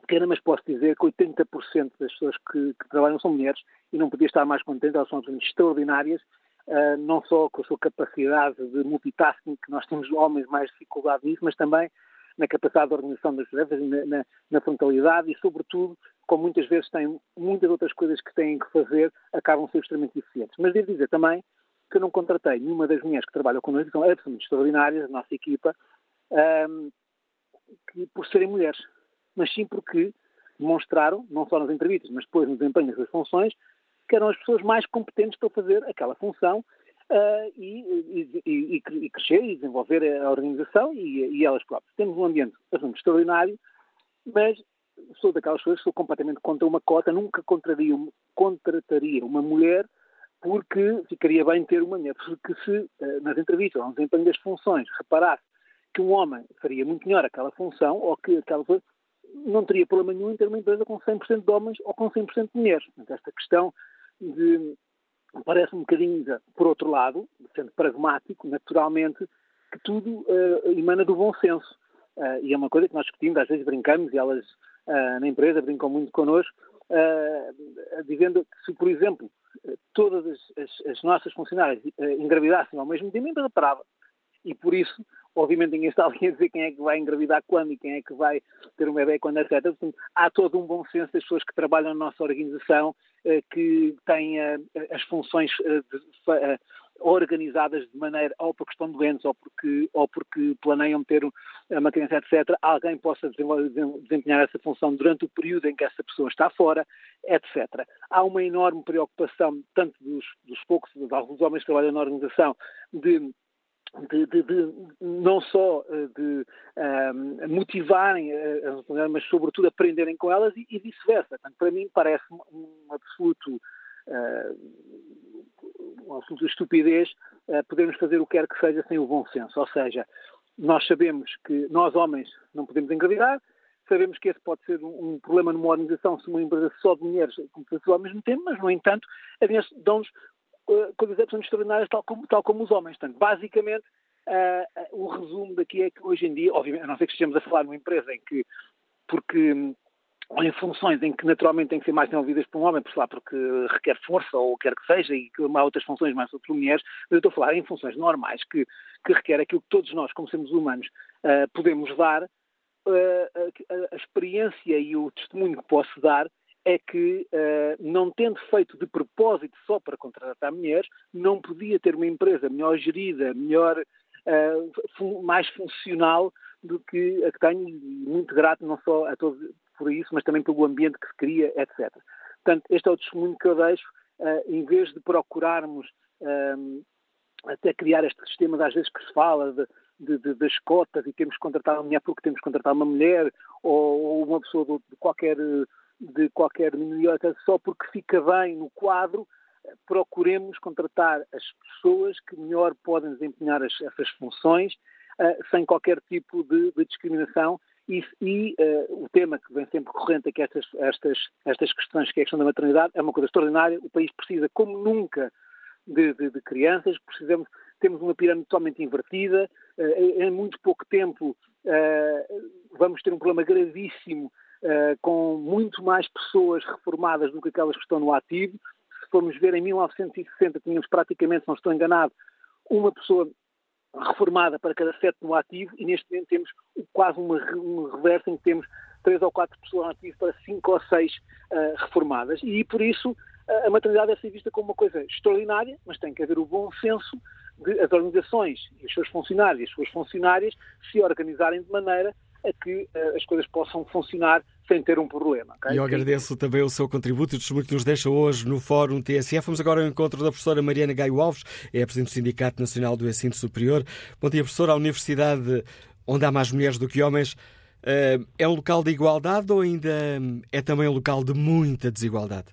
pequena, mas posso dizer que 80% das pessoas que, que, trabalham são mulheres e não podia estar mais contente, elas são absolutamente extraordinárias, uh, não só com a sua capacidade de multitasking, que nós temos homens mais dificuldade nisso, mas também na capacidade de organização das tarefas, na, na, na, frontalidade e, sobretudo, como muitas vezes têm muitas outras coisas que têm que fazer, acabam sendo extremamente eficientes. Mas devo dizer também que eu não contratei nenhuma das mulheres que trabalham connosco, são absolutamente extraordinárias, a nossa equipa, um, que, por serem mulheres mas sim porque demonstraram, não só nas entrevistas, mas depois no desempenho das suas funções, que eram as pessoas mais competentes para fazer aquela função uh, e, e, e, e, crescer e desenvolver a organização e, elas próprias. Temos um ambiente bastante extraordinário, mas sou daquelas pessoas que sou completamente contra uma cota, nunca contraria, contrataria uma mulher porque ficaria bem ter uma mulher, porque se ah, nas entrevistas ou no desempenho das funções reparasse que um homem faria muito melhor aquela função ou que aquela coisa, não teria problema nenhum em ter uma empresa com 100% de homens ou com 100% de mulheres. Portanto, esta questão de, parece um bocadinho, por outro lado, sendo pragmático, naturalmente, que tudo uh, emana do bom senso. Uh, e é uma coisa que nós discutimos, às vezes brincamos, e elas uh, na empresa brincam muito connosco, dizendo que se, por exemplo, todas as, as, as nossas funcionárias engravidassem ao mesmo tempo, a empresa parava. E por isso obviamente ninguém está ali a dizer quem é que vai engravidar quando e quem é que vai ter um bebê quando, etc. Portanto, há todo um bom senso das pessoas que trabalham na nossa organização, que têm eh, as funções eh, organizadas de maneira, ou porque estão doentes, ou porque, ou porque planeiam ter uma criança, etc., alguém possa desempenhar essa função durante o período em que essa pessoa está fora, etc. Há uma enorme preocupação, tanto dos, dos poucos, de alguns homens que trabalham na organização, de de, de, de, não só eh, de um, motivarem eh, as mulheres, mas sobretudo aprenderem com elas e, e vice-versa. Para mim parece um absoluto, uh, uma absoluta estupidez uh, podermos fazer o que quer que seja sem o bom senso. Ou seja, nós sabemos que nós homens não podemos engravidar, sabemos que esse pode ser um, um problema numa organização se uma empresa só de mulheres começar ao mesmo tempo, mas, no entanto, dão-nos uh, coisas absolutamente extraordinárias, tal como, tal como os homens. Portanto, basicamente, uh, o resumo daqui é que hoje em dia, obviamente, a não ser que estejamos a falar numa empresa em que, porque ou em funções em que naturalmente têm que ser mais desenvolvidas por um homem, por lá, porque requer força ou quer que seja, e que há outras funções mais por mulheres, mas eu estou a falar em funções normais que, que requer aquilo que todos nós, como seres humanos, uh, podemos dar, uh, a, a, experiência e o testemunho que posso dar é que, uh, não tendo feito de propósito só para contratar mulheres, não podia ter uma empresa melhor gerida, melhor, fun mais funcional do que a que tenho, e muito grato não só a todos por isso, mas também pelo ambiente que se cria, etc. Portanto, este é o testemunho que eu deixo, uh, em vez de procurarmos até criar estes sistemas, às vezes que se fala de, de, de, das cotas e temos que contratar uma mulher porque temos que contratar uma mulher ou, ou uma pessoa de, de qualquer de qualquer minoria, só porque fica bem no quadro, procuremos contratar as pessoas que melhor podem desempenhar as, essas funções uh, sem qualquer tipo de, de discriminação. E, e uh, o tema que vem sempre corrente é que estas, estas, estas questões, que é a questão da maternidade, é uma coisa extraordinária. O país precisa, como nunca, de, de, de crianças, precisamos, temos uma pirâmide totalmente invertida, uh, em muito pouco tempo vamos ter um problema gravíssimo uh, com muito mais pessoas reformadas do que aquelas que estão no ativo. Se formos ver, em 1960 tínhamos praticamente, se não estou enganado, uma pessoa reformada para cada sete no ativo e neste momento temos quase uma, uma reversa em que temos três ou quatro pessoas no ativo para cinco ou seis uh, reformadas. E por isso a maternidade deve ser vista como uma coisa extraordinária, mas tem que haver o bom senso de as organizações e os seus funcionários e as suas funcionárias se organizarem de maneira a que uh, as coisas possam funcionar sem ter um problema. Okay? E eu agradeço também o seu contributo e o testemunho que nos deixa hoje no Fórum TSF. Vamos agora ao encontro da professora Mariana Gaio Alves, é a Presidente do Sindicato Nacional do Ensino Superior. Bom dia, professora. A universidade onde há mais mulheres do que homens eh, é um local de igualdade ou ainda é também um local de muita desigualdade?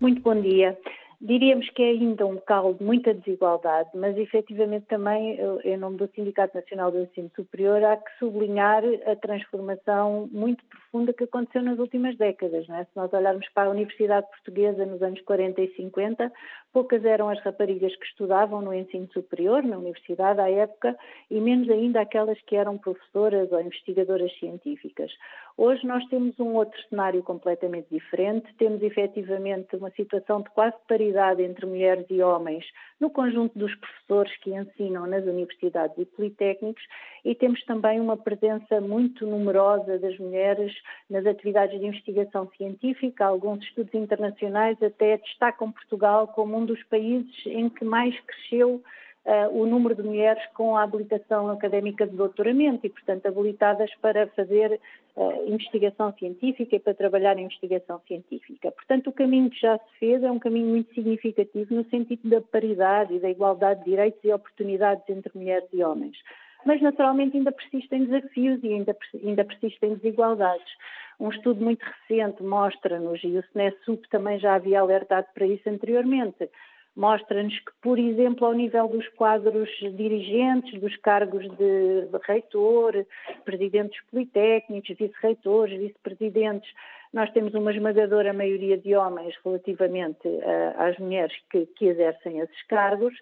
Muito bom dia. Diríamos que é ainda um local de muita desigualdade, mas efetivamente também, em nome do Sindicato Nacional do Ensino Superior, há que sublinhar a transformação muito profunda que aconteceu nas últimas décadas. É? Se nós olharmos para a Universidade Portuguesa nos anos 40 e 50, poucas eram as raparigas que estudavam no ensino superior, na universidade à época, e menos ainda aquelas que eram professoras ou investigadoras científicas. Hoje nós temos um outro cenário completamente diferente, temos efetivamente uma situação de quase paridade entre mulheres e homens no conjunto dos professores que ensinam nas universidades e politécnicos e temos também uma presença muito numerosa das mulheres nas atividades de investigação científica. Alguns estudos internacionais até destacam Portugal como um dos países em que mais cresceu uh, o número de mulheres com a habilitação académica de doutoramento e, portanto, habilitadas para fazer uh, investigação científica e para trabalhar em investigação científica. Portanto, o caminho que já se fez é um caminho muito significativo no sentido da paridade e da igualdade de direitos e oportunidades entre mulheres e homens. Mas, naturalmente, ainda persistem desafios e ainda, ainda persistem desigualdades. Um estudo muito recente mostra-nos, e o SNESUP também já havia alertado para isso anteriormente, mostra-nos que, por exemplo, ao nível dos quadros dirigentes, dos cargos de reitor, presidentes politécnicos, vice-reitores, vice-presidentes, nós temos uma esmagadora maioria de homens relativamente uh, às mulheres que, que, exercem esses cargos.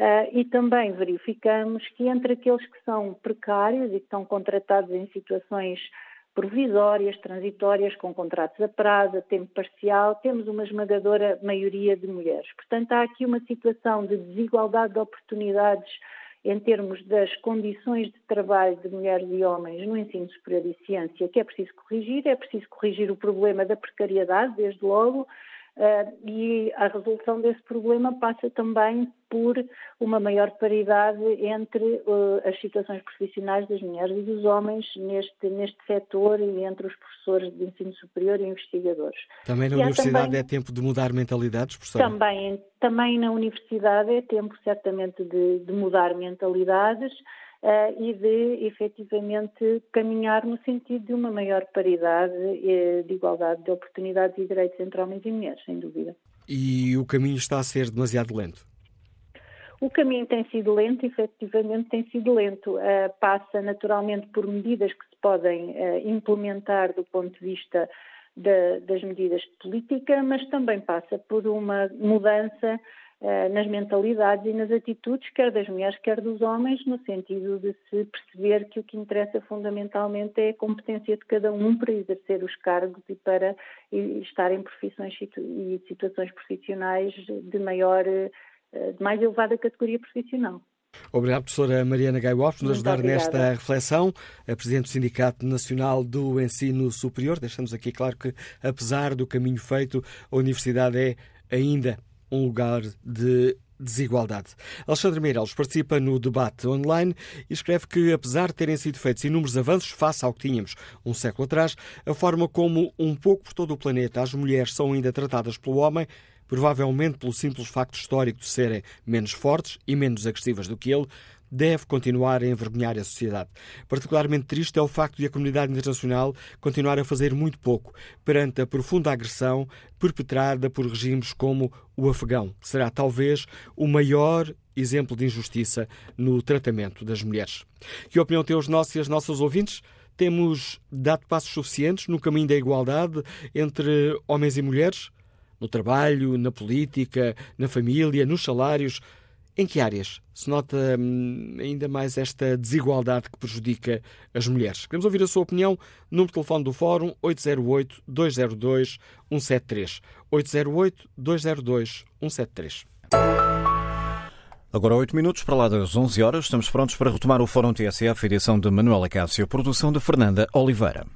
Uh, e também verificamos que entre aqueles que são precários e que estão contratados em situações provisórias, transitórias, com contratos a prazo, a tempo parcial, temos uma esmagadora maioria de mulheres. Portanto, há aqui uma situação de desigualdade de oportunidades em termos das condições de trabalho de mulheres e homens no ensino superior e ciência, que é preciso corrigir. É preciso corrigir o problema da precariedade, desde logo, Uh, e a resolução desse problema passa também por uma maior paridade entre uh, as situações profissionais das mulheres e dos homens neste, neste setor e entre os professores de ensino superior e investigadores. Também na e universidade também, é tempo de mudar mentalidades, professor? Também, também na universidade é tempo, certamente, de, de mudar mentalidades uh, e de efetivamente caminhar no sentido de uma maior paridade, uh, de igualdade de oportunidades e direitos entre homens e mulheres, sem dúvida. E o caminho está a ser demasiado lento? O caminho tem sido lento, efetivamente tem sido lento. Uh, passa naturalmente por medidas que se podem uh, implementar do ponto de vista das medidas de política, mas também passa por uma mudança eh, nas mentalidades e nas atitudes, quer das mulheres, quer dos homens, no sentido de se perceber que o que interessa fundamentalmente é a competência de cada um para exercer os cargos e para estar em profissões e situações profissionais de maior, eh, de mais elevada categoria profissional. Obrigado, professora Mariana Alves, por nos ajudar obrigada. nesta reflexão. A Presidente do Sindicato Nacional do Ensino Superior. Deixamos aqui claro que, apesar do caminho feito, a Universidade é ainda um lugar de desigualdade. Alexandre Meireles participa no debate online e escreve que, apesar de terem sido feitos inúmeros avanços face ao que tínhamos um século atrás, a forma como, um pouco por todo o planeta, as mulheres são ainda tratadas pelo homem, provavelmente pelo simples facto histórico de serem menos fortes e menos agressivas do que ele, deve continuar a envergonhar a sociedade. Particularmente triste é o facto de a comunidade internacional continuar a fazer muito pouco perante a profunda agressão perpetrada por regimes como o afegão, que será talvez o maior exemplo de injustiça no tratamento das mulheres. Que opinião têm os nossos e as nossas ouvintes? Temos dado passos suficientes no caminho da igualdade entre homens e mulheres? No trabalho, na política, na família, nos salários? Em que áreas se nota hum, ainda mais esta desigualdade que prejudica as mulheres? Queremos ouvir a sua opinião. Número de telefone do Fórum 808-202-173. 808-202-173. Agora 8 minutos para lá das 11 horas. Estamos prontos para retomar o Fórum TSF, edição de Manuela Cássio, produção de Fernanda Oliveira.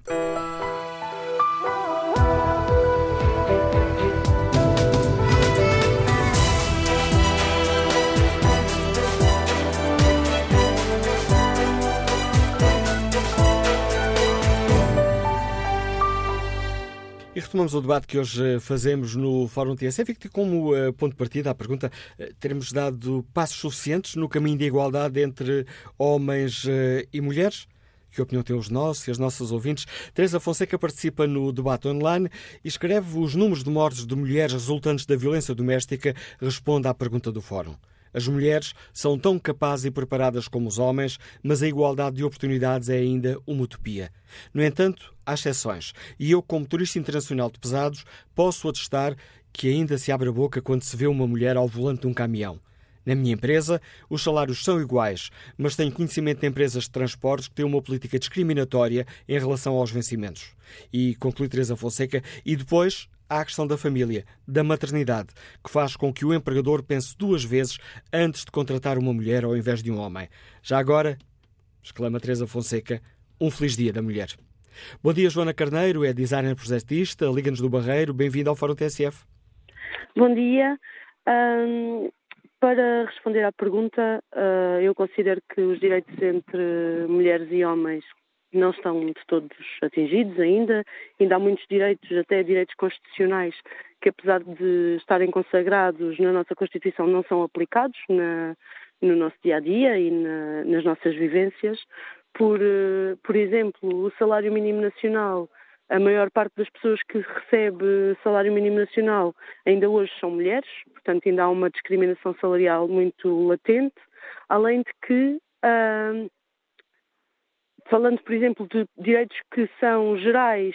Retomamos o debate que hoje fazemos no Fórum TSF e que como uh, ponto de partida a pergunta: uh, teremos dado passos suficientes no caminho de igualdade entre homens e mulheres? Que opinião têm os nossos e as nossas ouvintes? Teresa Fonseca participa no debate online e escreve os números de mortes de mulheres resultantes da violência doméstica. Responde à pergunta do Fórum. As mulheres são tão capazes e preparadas como os homens, mas a igualdade de oportunidades é ainda uma utopia. No entanto, há exceções, e eu, como turista internacional de pesados, posso atestar que ainda se abre a boca quando se vê uma mulher ao volante de um caminhão. Na minha empresa, os salários são iguais, mas tenho conhecimento de empresas de transportes que têm uma política discriminatória em relação aos vencimentos. E conclui Teresa Fonseca, e depois a questão da família, da maternidade, que faz com que o empregador pense duas vezes antes de contratar uma mulher ao invés de um homem. Já agora, exclama Teresa Fonseca, um feliz dia da mulher. Bom dia, Joana Carneiro, é designer projetista, Liga-nos do Barreiro, bem-vindo ao Fórum TSF. Bom dia. Um, para responder à pergunta, uh, eu considero que os direitos entre mulheres e homens não estão de todos atingidos ainda. Ainda há muitos direitos, até direitos constitucionais, que apesar de estarem consagrados na nossa Constituição, não são aplicados na, no nosso dia a dia e na, nas nossas vivências. Por, eh, por exemplo, o salário mínimo nacional. A maior parte das pessoas que recebe salário mínimo nacional ainda hoje são mulheres, portanto, ainda há uma discriminação salarial muito latente, além de que uh, falando, por exemplo, de direitos que são gerais,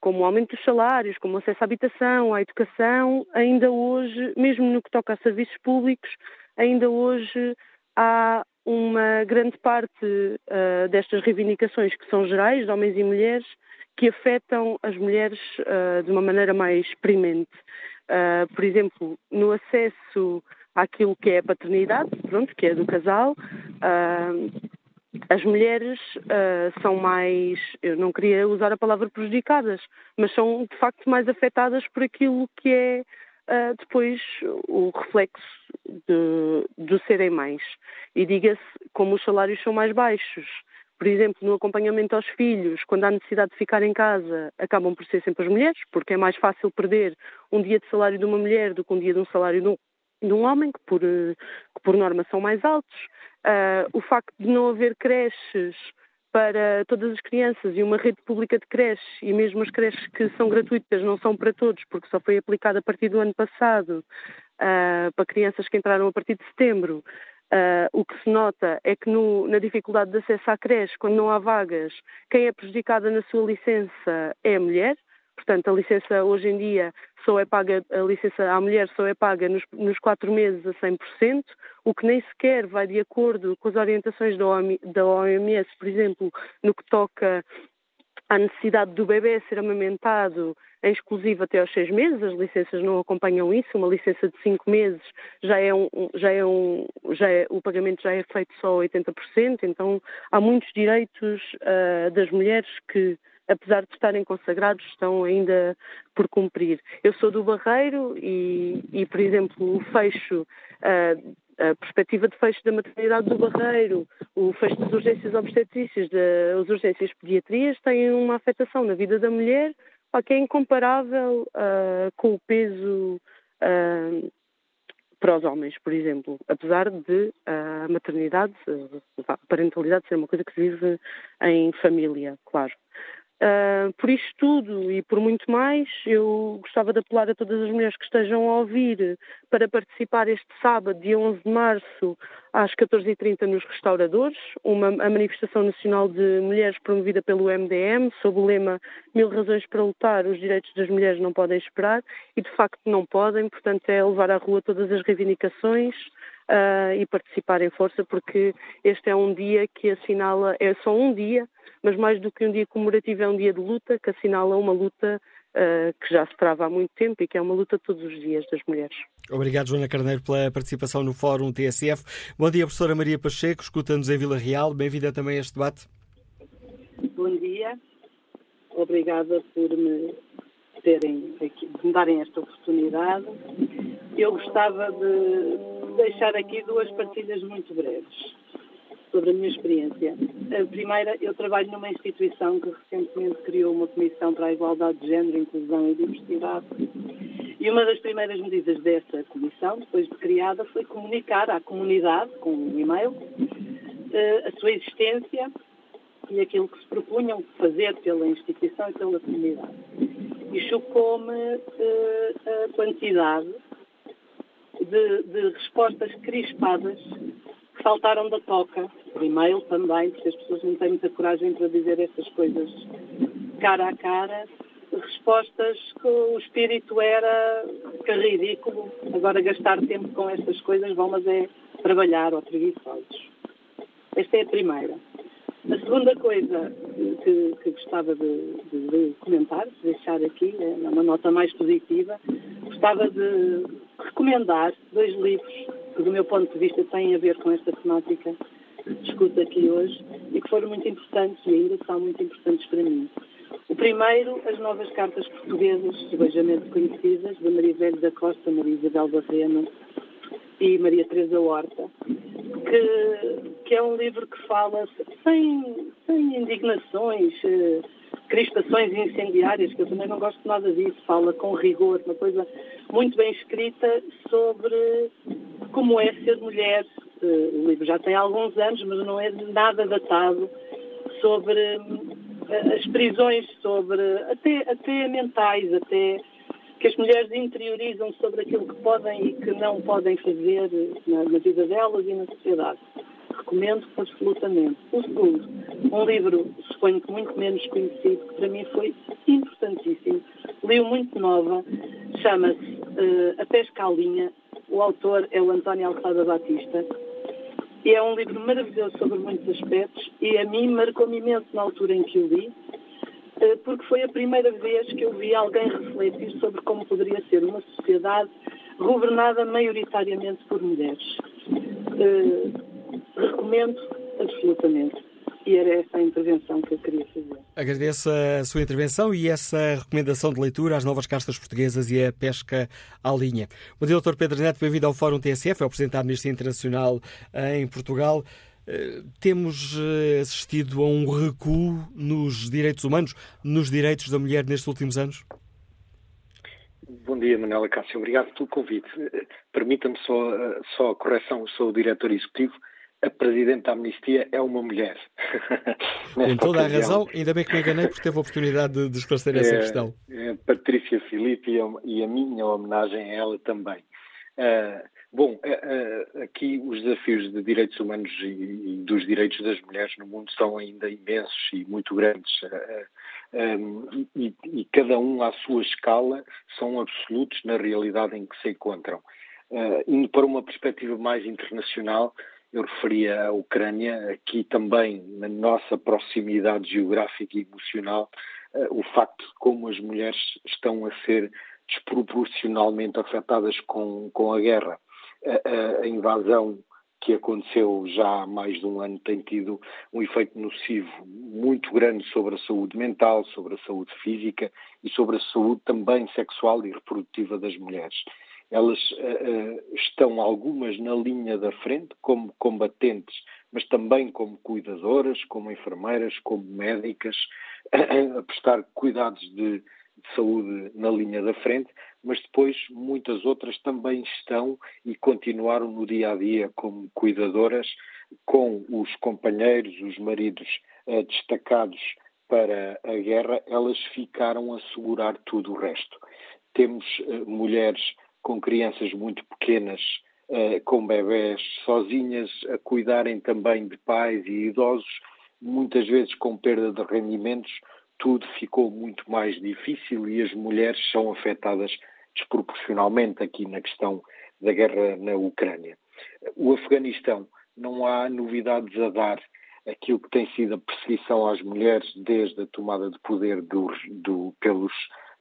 como o aumento dos salários, como o acesso à habitação, à educação, ainda hoje, mesmo no que toca a serviços públicos, ainda hoje há uma grande parte uh, destas reivindicações que são gerais, de homens e mulheres, que afetam as mulheres uh, de uma maneira mais premente. Uh, por exemplo, no acesso àquilo que é a paternidade, pronto, que é do casal, as mulheres uh, são mais, eu não queria usar a palavra prejudicadas, mas são de facto mais afetadas por aquilo que é uh, depois o reflexo de, serem mães. E diga-se, como os salários são mais baixos, por exemplo, no acompanhamento aos filhos, quando há necessidade de ficar em casa, acabam por ser sempre as mulheres, porque é mais fácil perder um dia de salário de uma mulher do que um dia de um salário de um, de um homem, que por, que por norma são mais altos. Uh, o facto de não haver creches para todas as crianças e uma rede pública de creches, e mesmo as creches que são gratuitas não são para todos, porque só foi aplicada a partir do ano passado uh, para crianças que entraram a partir de setembro. Uh, o que se nota é que no, na dificuldade de acesso à creche, quando não há vagas, quem é prejudicada na sua licença é a mulher, Portanto, a licença hoje em dia só é paga, a licença à mulher só é paga nos, nos quatro meses a 100%, o que nem sequer vai de acordo com as orientações da, OMS, por exemplo, no que toca à necessidade do bebê ser amamentado em exclusivo até aos seis meses, as licenças não acompanham isso, uma licença de cinco meses já é um, já é um, já é, o pagamento já é feito só 80%, então há muitos direitos uh, das mulheres que apesar de estarem consagrados, estão ainda por cumprir. Eu sou do Barreiro e, e por exemplo, o fecho, a, perspectiva de fecho da maternidade do Barreiro, o fecho das urgências obstetrícias, das urgências pediatrias, têm uma afetação na vida da mulher que é incomparável uh, com o peso uh, para os homens, por exemplo, apesar de a maternidade, a parentalidade ser uma coisa que se vive em família, claro. Uh, por isto tudo e por muito mais, eu gostava de apelar a todas as mulheres que estejam a ouvir para participar este sábado, dia 11 de março, às 14h30 nos restauradores, uma a manifestação nacional de mulheres promovida pelo MDM, sob o lema Mil razões para lutar, os direitos das mulheres não podem esperar, e de facto não podem, portanto é levar à rua todas as reivindicações, uh, e participar em força, porque este é um dia que assinala, é só um dia, mas mais do que um dia comemorativo, é um dia de luta que assinala uma luta uh, que já se trava há muito tempo e que é uma luta todos os dias das mulheres. Obrigado, Joana Carneiro, pela participação no Fórum TSF. Bom dia, professora Maria Pacheco, escuta-nos em Vila Real. Bem-vinda também a este debate. Bom dia. Obrigada por me terem aqui, de me darem esta oportunidade. Eu gostava de deixar aqui duas partilhas muito breves sobre a minha experiência. A primeira, eu trabalho numa instituição que recentemente criou uma comissão para a igualdade de género, inclusão e diversidade. E uma das primeiras medidas dessa comissão, depois de criada, foi comunicar à comunidade, com um e-mail, eh, a sua existência e aquilo que se propunham fazer pela instituição e pela comunidade. E chocou-me uh, a quantidade de, de, respostas crispadas que faltaram da toca, por e-mail também, porque as pessoas não têm muita coragem para dizer essas coisas cara a cara. Respostas que o espírito era que ridículo, agora gastar tempo com estas coisas, vão, mas é trabalhar ou preguiçosos. Esta é a primeira. A segunda coisa que, que gostava de, de, de, comentar, de deixar aqui, é uma nota mais positiva, gostava de recomendar dois livros que, do meu ponto de vista, têm a ver com esta temática que discuto aqui hoje e que foram muito importantes e ainda são muito importantes para mim. O primeiro, As Novas Cartas Portuguesas, subejamente conhecidas, de Maria Velho da Costa, Maria Isabel Barreno e Maria Teresa Horta, que, que é um livro que fala sem, sem indignações, eh, crispações incendiárias, que eu também não gosto nada disso, fala com rigor, uma coisa muito bem escrita sobre como é ser mulher. Eh, o livro já tem alguns anos, mas não é nada datado sobre eh, as prisões, sobre até, até mentais, até que as mulheres interiorizam sobre aquilo que podem e que não podem fazer na, na vida delas e na sociedade. Recomendo absolutamente. O segundo, um livro, suponho que muito menos conhecido, que para mim foi importantíssimo. Li-o muito nova, chama-se uh, A Pesca à Linha. O autor é o António Alçada Batista. E é um livro maravilhoso sobre muitos aspectos e a mim marcou-me imenso na altura em que o li eh, porque foi a primeira vez que eu vi alguém refletir sobre como poderia ser uma sociedade governada maioritariamente por mulheres. Uh, recomendo absolutamente. E era essa a intervenção que eu queria fazer. Agradeço a sua intervenção e essa recomendação de leitura às novas castas portuguesas e a pesca à linha. O Dr. Pedro Neto, bem-vindo ao Fórum TSF, é o Presidente da Amnistia Internacional em Portugal. Eh, temos eh, assistido a um recuo nos direitos humanos, nos direitos da mulher nestes últimos anos? Bom dia, Manuela Cássio. Obrigado pelo convite. Eh, permita-me só, só a correção, sou o diretor executivo. A Presidente da Amnistia é uma mulher. Com toda a razão, ainda bem que me enganei porque teve a oportunidade de, de esclarecer essa é, questão. É Patrícia Filipe e a, e a, minha homenagem a ela também. Uh, Bom, eh, eh, aqui os desafios de direitos humanos e dos direitos das mulheres no mundo são ainda imensos e muito grandes. Eh, e, e cada um à sua escala são absolutos na realidade em que se encontram. Indo para uma perspectiva mais internacional, eu referia a Ucrânia, aqui também na nossa proximidade geográfica e emocional, o facto de como as mulheres estão a ser desproporcionalmente afetadas com, com a guerra a, a invasão que aconteceu já há mais de um ano tem tido um efeito nocivo muito grande sobre a saúde mental, sobre a saúde física e sobre a saúde também sexual e reprodutiva das mulheres. Elas uh, estão algumas na linha da frente como combatentes, mas também como cuidadoras, como enfermeiras, como médicas, uh, a prestar cuidados de, de saúde na linha da frente, mas depois muitas outras também estão e continuaram no dia a dia como cuidadoras, com os companheiros, os maridos eh, destacados para a guerra, elas ficaram a segurar tudo o resto. Temos mulheres com crianças muito pequenas, eh, com bebés sozinhas, a cuidarem também de pais e idosos, muitas vezes com perda de rendimentos, tudo ficou muito mais difícil e as mulheres são afetadas desproporcionalmente aqui na questão da guerra na Ucrânia. O Afeganistão, não há novidades a dar. Aquilo que tem sido a perseguição às mulheres desde a tomada de poder do, do, pelos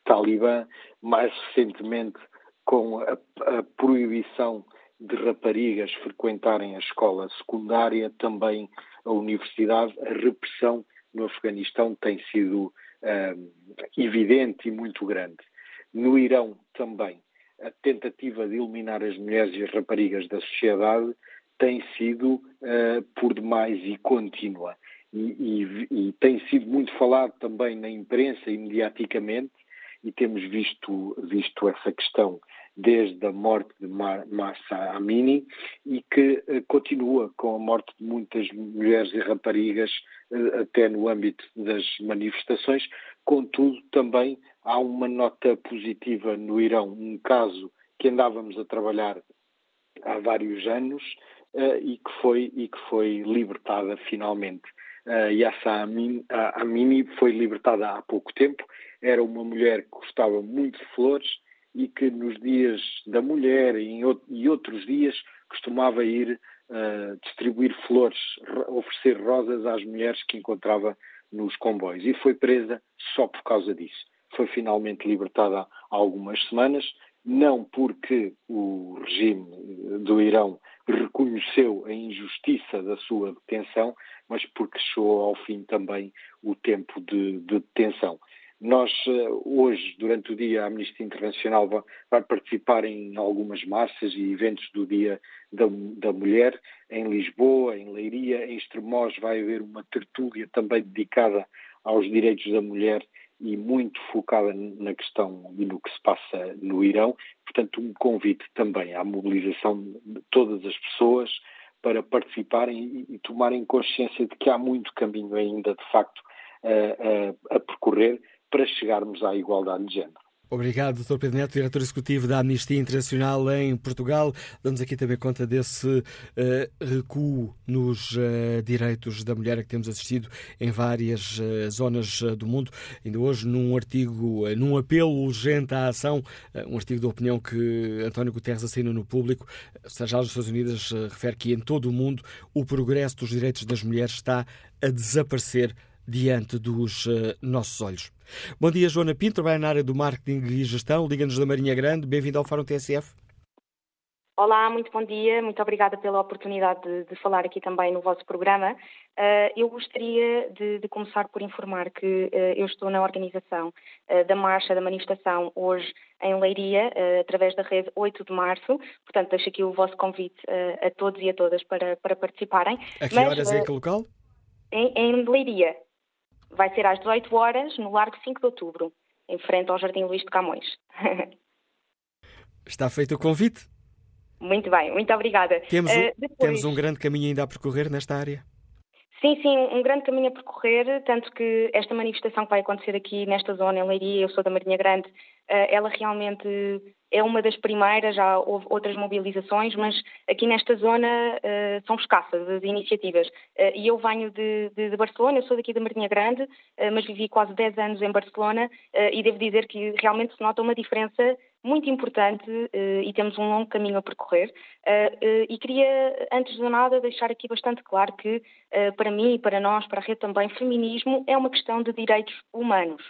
Talibã, mais recentemente com a, a proibição de raparigas frequentarem a escola secundária, também a universidade, a repressão no Afeganistão tem sido uh, evidente e muito grande. No Irão também, a tentativa de eliminar as mulheres e as raparigas da sociedade tem sido uh, por demais e contínua. E, e, e, tem sido muito falado também na imprensa e mediaticamente, e temos visto, visto essa questão desde a morte de Massa Amini e que uh, continua com a morte de muitas mulheres e raparigas uh, até no âmbito das manifestações. Contudo, também há uma nota positiva no Irão, um caso que andávamos a trabalhar há vários anos uh, e, que foi, e que foi libertada finalmente. Uh, Yassa Amini foi libertada há pouco tempo, era uma mulher que gostava muito de flores e que nos dias da mulher e, e outros dias costumava ir uh, distribuir flores, oferecer rosas às mulheres que encontrava nos comboios e foi presa só por causa disso. Foi finalmente libertada há algumas semanas, não porque o regime do Irão reconheceu a injustiça da sua detenção, mas porque chegou ao fim também o tempo de, de detenção. Nós, eh, hoje, durante o dia, a Amnistia Internacional vai, vai participar em algumas marchas e eventos do Dia da, da, Mulher, em Lisboa, em Leiria, em Estremoz vai haver uma tertúlia também dedicada aos direitos da mulher e muito focada na questão e no que se passa no Irão. Portanto, um convite também à mobilização de todas as pessoas para participarem e, tomarem consciência de que há muito caminho ainda, de facto, a, a, a percorrer para chegarmos à igualdade de género. Obrigado, Dr. Pedro Neto, diretor executivo da Amnistia Internacional em Portugal. Damos aqui também conta desse uh, recuo nos uh, direitos da mulher a que temos assistido em várias uh, zonas do mundo. Ainda hoje, num artigo, num apelo urgente à ação, um artigo de opinião que António Guterres assina no público, seja as Nações Unidas refere que em todo o mundo o progresso dos direitos das mulheres está a desaparecer diante dos nossos olhos. Bom dia, Joana Pinto, trabalha na área do marketing e gestão, Liga-nos da Marinha Grande. Bem-vindo ao Fórum TSF. Olá, muito bom dia. Muito obrigada pela oportunidade de, de falar aqui também no vosso programa. Uh, eu gostaria de, de, começar por informar que uh, eu estou na organização uh, da marcha, da manifestação, hoje em Leiria, através da rede 8 de março. Portanto, deixo aqui o vosso convite a todos e a todas para, para participarem. A que Mas, horas é que local? Em, em Leiria, vai ser às 18 horas no Largo 5 de Outubro, em frente ao Jardim Luís de Camões. Está feito o convite? Muito bem, muito obrigada. Temos, uh, depois... temos um grande caminho ainda a percorrer nesta área? Sim, sim, um grande caminho a percorrer, tanto que esta manifestação que vai acontecer aqui nesta zona, em Leiria, eu sou da Marinha Grande, ela realmente é uma das primeiras, já houve outras mobilizações, mas aqui nesta zona uh, são escassas as iniciativas. Uh, e eu venho de, de, de, Barcelona, eu sou daqui da Marinha Grande, mas vivi quase 10 anos em Barcelona e devo dizer que realmente se nota uma diferença muito importante e temos um longo caminho a percorrer. e queria, antes de nada, deixar aqui bastante claro que, para mim e para nós, para a rede também, feminismo é uma questão de direitos humanos.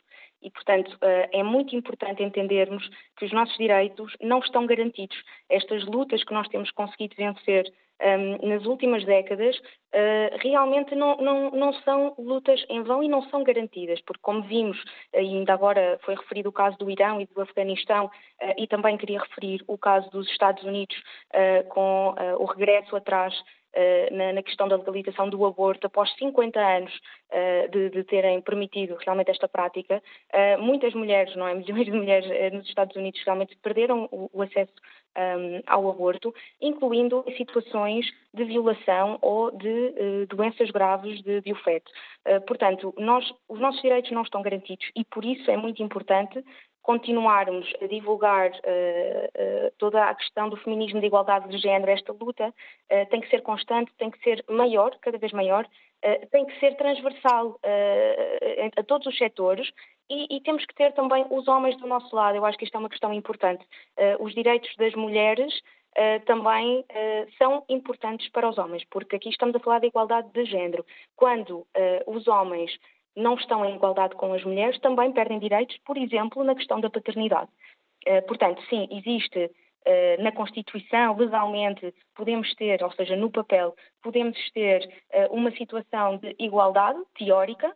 E, portanto, eh, é muito importante entendermos que os nossos direitos não estão garantidos. Estas lutas que nós temos conseguido vencer um, ehm, nas últimas décadas uh, realmente não, não, não, são lutas em vão e não são garantidas, porque, como vimos, uh, ainda agora foi referido o caso do Irão e do Afeganistão, uh, e também queria referir o caso dos Estados Unidos com o regresso atrás na, na, questão da legalização do aborto, após 50 anos uh, de, de, terem permitido realmente esta prática, uh, muitas mulheres, não é? Milhões de mulheres nos Estados Unidos realmente perderam o, o acesso um, ao aborto, incluindo situações de violação ou de doenças graves de, de o feto. portanto, nós, os nossos direitos não estão garantidos e por isso é muito importante continuarmos a divulgar uh, uh, toda a questão do feminismo de igualdade de género, esta luta uh, tem que ser constante, tem que ser maior, cada vez maior, tem que ser transversal a todos os setores e, e, temos que ter também os homens do nosso lado. Eu acho que isto é uma questão importante. os direitos das mulheres também são importantes para os homens, porque aqui estamos a falar de igualdade de género. Quando os homens não estão em igualdade com as mulheres, também perdem direitos, por exemplo, na questão da paternidade. portanto, sim, existe Uh, na Constituição, legalmente, podemos ter, ou seja, no papel, podemos ter uh, uma situação de igualdade teórica, eh,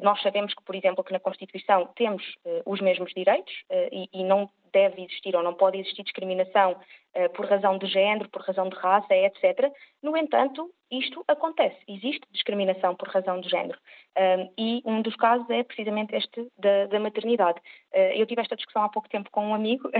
nós sabemos que, por exemplo, que na Constituição temos uh, os mesmos direitos uh, e, e, não deve existir ou não pode existir discriminação uh, por razão de género, por razão de raça, etc. No entanto, isto acontece. Existe discriminação por razão de género. e um dos casos é precisamente este da, da maternidade. eu tive esta discussão há pouco tempo com um amigo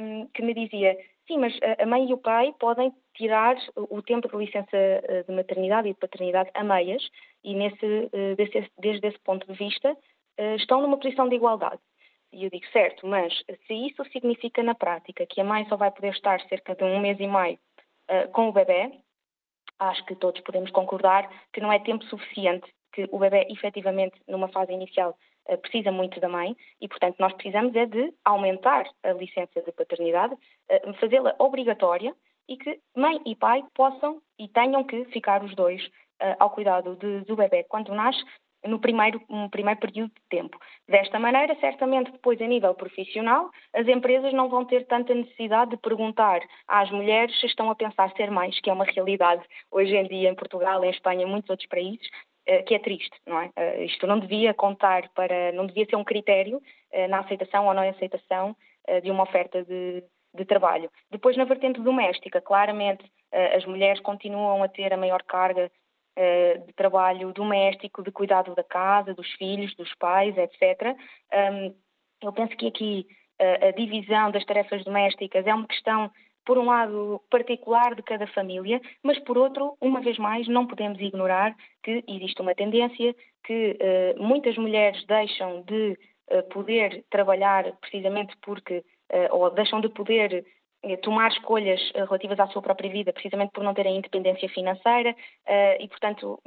um, que me dizia Sim, mas a mãe e o pai podem tirar o tempo de licença de maternidade e de paternidade a meias, e nesse, eh, desse, desde esse ponto de vista eh, estão numa posição de igualdade. E eu digo, certo, mas se isso significa na prática que a mãe só vai poder estar cerca de um mês e meio com o bebê, acho que todos podemos concordar que não é tempo suficiente, que o bebê efetivamente numa fase inicial precisa muito da mãe e, portanto, nós precisamos é de aumentar a licença de paternidade, uh, fazê-la obrigatória e que mãe e pai possam e tenham que ficar os dois uh, ao cuidado de, do bebê quando nasce no primeiro, primeiro período de tempo. Desta maneira, certamente depois a nível profissional, as empresas não vão ter tanta necessidade de perguntar às mulheres se estão a pensar ser mães, que é uma realidade hoje em dia em Portugal, em Espanha, em muitos outros países, que é triste, não é? Uh, isto não devia contar para, não devia ser um critério na aceitação ou não aceitação de uma oferta de, de trabalho. Depois, na vertente doméstica, claramente as mulheres continuam a ter a maior carga eh, de trabalho doméstico, de cuidado da casa, dos filhos, dos pais, etc. eu penso que aqui eh, a divisão das tarefas domésticas é uma questão, por um lado, particular de cada família, mas por outro, uma vez mais, não podemos ignorar que existe uma tendência que eh, muitas mulheres deixam de poder trabalhar precisamente porque, ou deixam de poder tomar escolhas eh, relativas à sua própria vida, precisamente por não terem independência financeira, eh, e, portanto,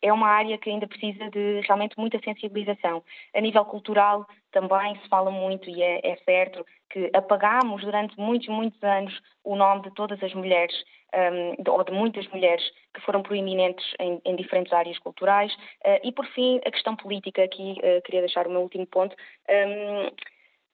é uma área que ainda precisa de realmente muita sensibilização. A nível cultural também se fala muito, e é, é certo, que apagámos durante muitos, muitos anos o nome de todas as mulheres, um, ou de muitas mulheres que foram proeminentes em, em diferentes áreas culturais. Uh, e, por fim, a questão política, aqui uh, queria deixar o meu último ponto. Um,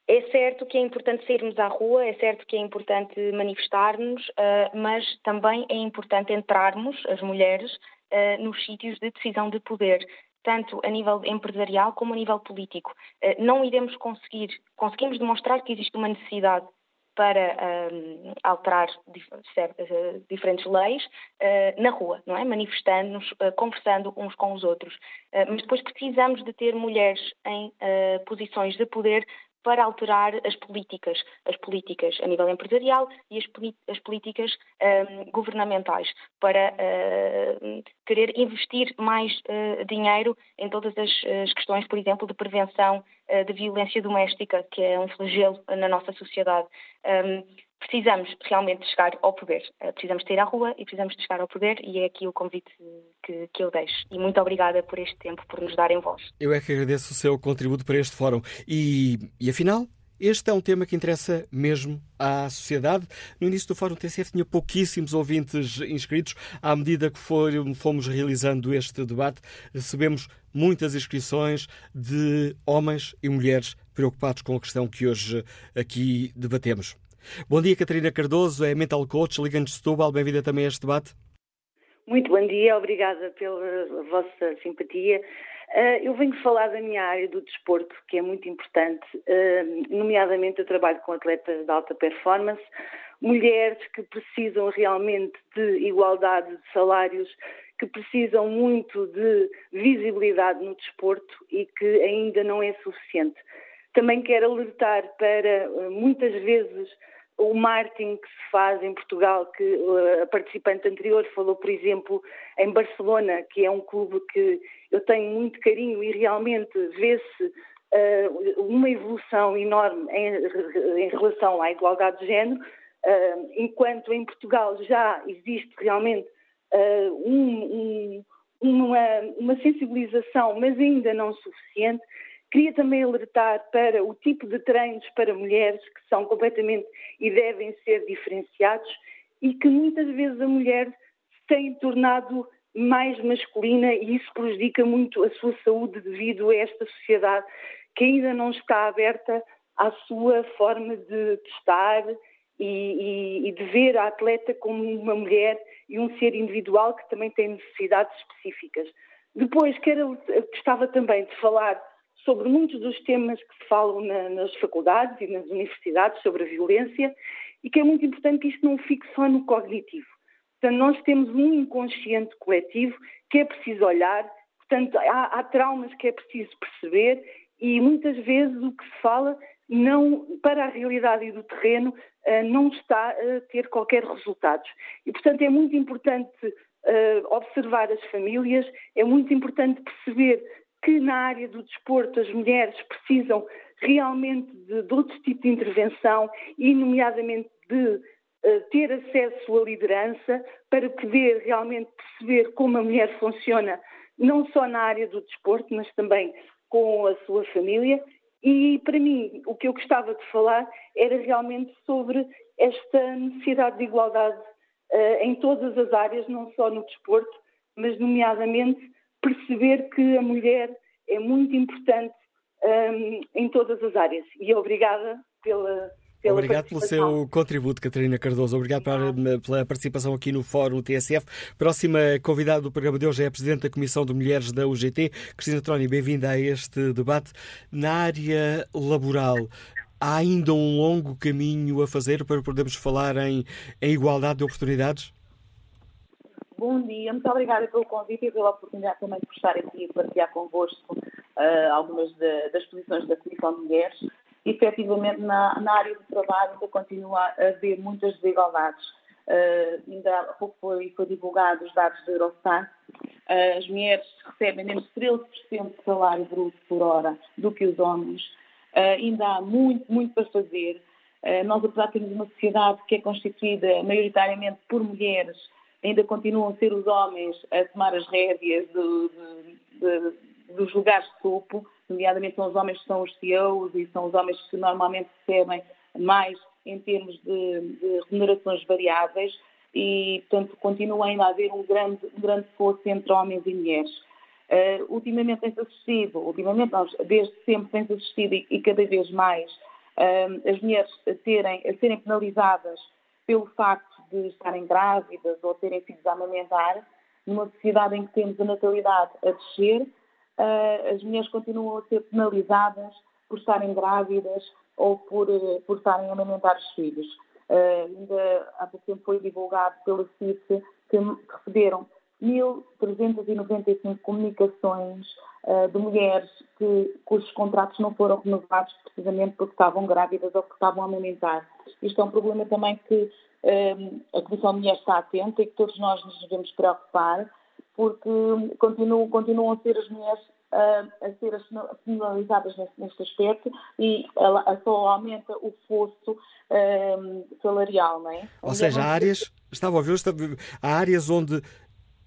é certo que é importante sairmos à rua, é certo que é importante manifestar-nos, uh, mas também é importante entrarmos, as mulheres, uh, nos sítios de decisão de poder, tanto a nível empresarial como a nível político. Uh, não iremos conseguir, conseguimos demonstrar que existe uma necessidade para alterar diferentes leis na rua, não é? Manifestando-nos, conversando uns com os outros. mas depois precisamos de ter mulheres em posições de poder para alterar as políticas, as políticas a nível empresarial e as, as políticas um, governamentais, para uh, querer investir mais uh, dinheiro em todas as, as, questões, por exemplo, de prevenção uh, de violência doméstica, que é um flagelo na nossa sociedade. Um, precisamos realmente chegar ao poder. Eh, precisamos ir à rua e precisamos chegar ao poder e é aqui o convite que, que eu deixo. E muito obrigada por este tempo, por nos darem voz. Eu é que agradeço o seu contributo para este fórum. E, e afinal, este é um tema que interessa mesmo à sociedade. No início do Fórum TCF tinha pouquíssimos ouvintes inscritos. À medida que fomos realizando este debate, recebemos muitas inscrições de homens e mulheres preocupados com a questão que hoje aqui debatemos. Bom dia, Catarina Cardoso, é Mental Coach, Liga-nos de Setúbal. Bem-vinda também a este debate. Muito bom dia, obrigada pela vossa simpatia. Uh, eu venho falar da minha área do desporto, que é muito importante, uh, nomeadamente eu trabalho com atletas de alta performance, mulheres que precisam realmente de igualdade de salários, que precisam muito de visibilidade no desporto e que ainda não é suficiente. Também quero alertar para uh, muitas vezes o marketing que se faz em Portugal, que uh, a participante anterior falou, por exemplo, em Barcelona, que é um clube que eu tenho muito carinho e realmente vê-se uh, uma evolução enorme em, relação à igualdade de género, enquanto em Portugal já existe realmente um, um, uma sensibilização, mas ainda não suficiente Queria também alertar para o tipo de treinos para mulheres que são completamente e devem ser diferenciados e que muitas vezes a mulher tem tornado mais masculina e isso prejudica muito a sua saúde devido a esta sociedade que ainda não está aberta à sua forma de estar e, e, e de ver a atleta como uma mulher e um ser individual que também tem necessidades específicas. Depois, quero, gostava também de falar sobre muitos dos temas que se falam na, nas faculdades e nas universidades sobre a violência e que é muito importante que isto não fique só no cognitivo. Portanto, nós temos um inconsciente coletivo que é preciso olhar, portanto, há, há traumas que é preciso perceber e muitas vezes o que se fala não, para a realidade e do terreno eh, não está a ter qualquer resultados. E, portanto, é muito importante uh, observar as famílias, é muito importante perceber que na área do desporto as mulheres precisam realmente de, de outro tipo de intervenção e, nomeadamente, de uh, ter acesso à liderança para poder realmente perceber como a mulher funciona, não só na área do desporto, mas também com a sua família. E, para mim, o que eu gostava de falar era realmente sobre esta necessidade de igualdade uh, em todas as áreas, não só no desporto, mas, nomeadamente, perceber que a mulher é muito importante um, em todas as áreas. E obrigada pela, pela Obrigado pelo seu contributo, Catarina Cardoso. Obrigado pela, pela, participação aqui no Fórum TSF. Próxima convidada do programa de hoje é a Presidente da Comissão de Mulheres da UGT, Cristina Tróni. Bem-vinda a este debate. Na área laboral, há ainda um longo caminho a fazer para podermos falar em, em igualdade de oportunidades? Bom dia, muito obrigada pelo convite e pela oportunidade também de estar aqui a partilhar convosco uh, algumas de, das posições da Comissão de Mulheres. Efetivamente, na, na, área do trabalho ainda continua a haver muitas desigualdades. Uh, ainda há pouco foi, foi divulgado os dados da Eurostat. Uh, as mulheres recebem menos 13% de salário bruto por hora do que os homens. Uh, ainda há muito, muito para fazer. Nós, apesar de termos uma sociedade que é constituída maioritariamente por mulheres, ainda continuam a ser os homens a tomar as rédeas do, de, de, dos lugares de topo, nomeadamente são os homens que são os CEOs e são os homens que normalmente recebem mais em termos de, de remunerações variáveis e, portanto, continua ainda a haver um grande, um grande fosso entre homens e mulheres. Uh, ultimamente tem-se assistido, ultimamente nós, desde sempre tem-se assistido e, e, cada vez mais uh, as mulheres a, terem, a serem penalizadas pelo facto de estarem grávidas ou terem filhos a amamentar, numa sociedade em que temos a natalidade a descer, uh, as mulheres continuam a ser penalizadas por estarem grávidas ou por, por estarem a amamentar os filhos. ainda há pouco tempo foi divulgado pela que, que receberam 1.395 comunicações uh, de mulheres que, cujos contratos não foram renovados precisamente porque estavam grávidas ou porque estavam a amamentar. Isto é um problema também que uh, a Comissão de Mulheres está atenta e que todos nós nos devemos preocupar, porque continuam, continuam a ser as mulheres uh, a ser penalizadas neste, neste aspecto e ela, só aumenta o fosso salarial, não é? Ou seja, há áreas, estava a ouvir, há áreas onde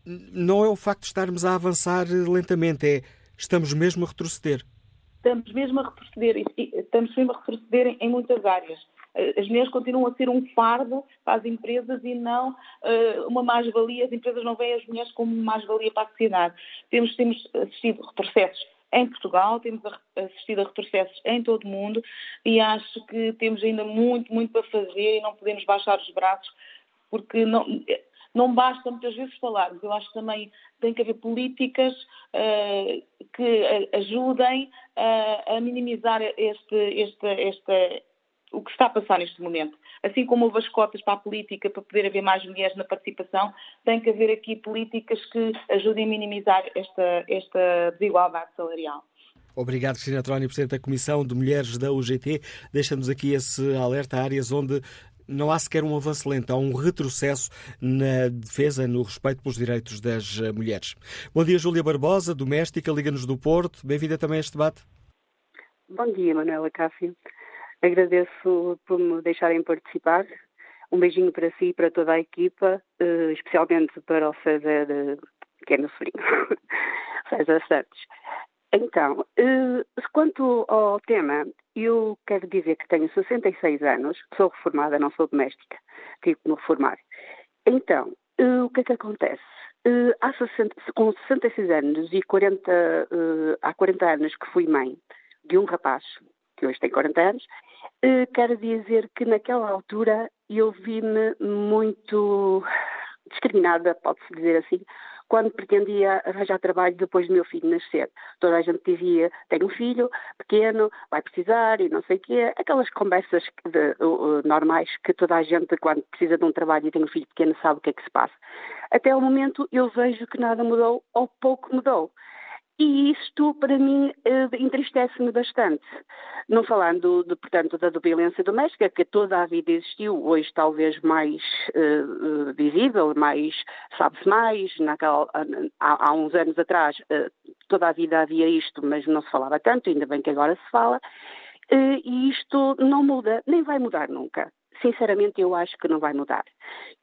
não é o facto de estarmos a avançar lentamente, é estamos mesmo a retroceder. Estamos mesmo a retroceder, estamos mesmo a retroceder em muitas áreas. As mulheres continuam a ser um fardo para as empresas e não uh, uma mais-valia. As empresas não veem as mulheres como mais-valia para a sociedade. Temos, temos assistido retrocessos em Portugal, temos assistido a retrocessos em todo o mundo e acho que temos ainda muito, muito para fazer e não podemos baixar os braços porque não, não basta muitas vezes falarmos, eu acho que também tem que haver políticas uh, que ajudem uh, a minimizar este, este, este, o que está a passar neste momento. Assim como houve as cotas para a política para poder haver mais mulheres na participação, tem que haver aqui políticas que ajudem a minimizar esta, esta desigualdade salarial. Obrigado, Cristina Tróni, Presidente da Comissão de Mulheres da UGT. Deixa-nos aqui esse alerta a áreas onde não há sequer um avanço lento, há um retrocesso na defesa, no respeito pelos direitos das eh, mulheres. Bom dia, Júlia Barbosa, doméstica, Liga-nos do Porto. Bem-vinda também a este debate. Bom dia, Manuela Cássio. Agradeço por me deixarem participar. Um beijinho para si e para toda a equipa, eh, especialmente para o César, eh, que é meu sobrinho, César Santos. Então, eh, quanto ao tema, eu quero dizer que tenho 66 anos, sou reformada, não sou doméstica, tive que me reformar. Então, eh, o que é que acontece? Eh, há 60, com 66 anos e 40, há 40 anos que fui mãe de um rapaz, que hoje tem 40 anos, quero dizer que naquela altura eu vi-me muito discriminada, pode-se dizer assim, quando pretendia arranjar trabalho depois do meu filho nascer. Toda a gente dizia, tem um filho pequeno, vai precisar e não sei o quê. Aquelas conversas de, uh, normais que toda a gente, quando precisa de um trabalho e tem um filho pequeno, sabe o que é que se passa. Até o momento eu vejo que nada mudou ou pouco mudou. E isto, para mim, eh, entristece-me bastante. Não falando, de, portanto, da violência doméstica, que toda a vida existiu, hoje talvez mais uh, visível, mais, sabe-se mais, naquela, há, há, uns anos atrás uh, toda a vida havia isto, mas não se falava tanto, ainda bem que agora se fala, uh, e isto não muda, nem vai mudar nunca sinceramente eu acho que não vai mudar.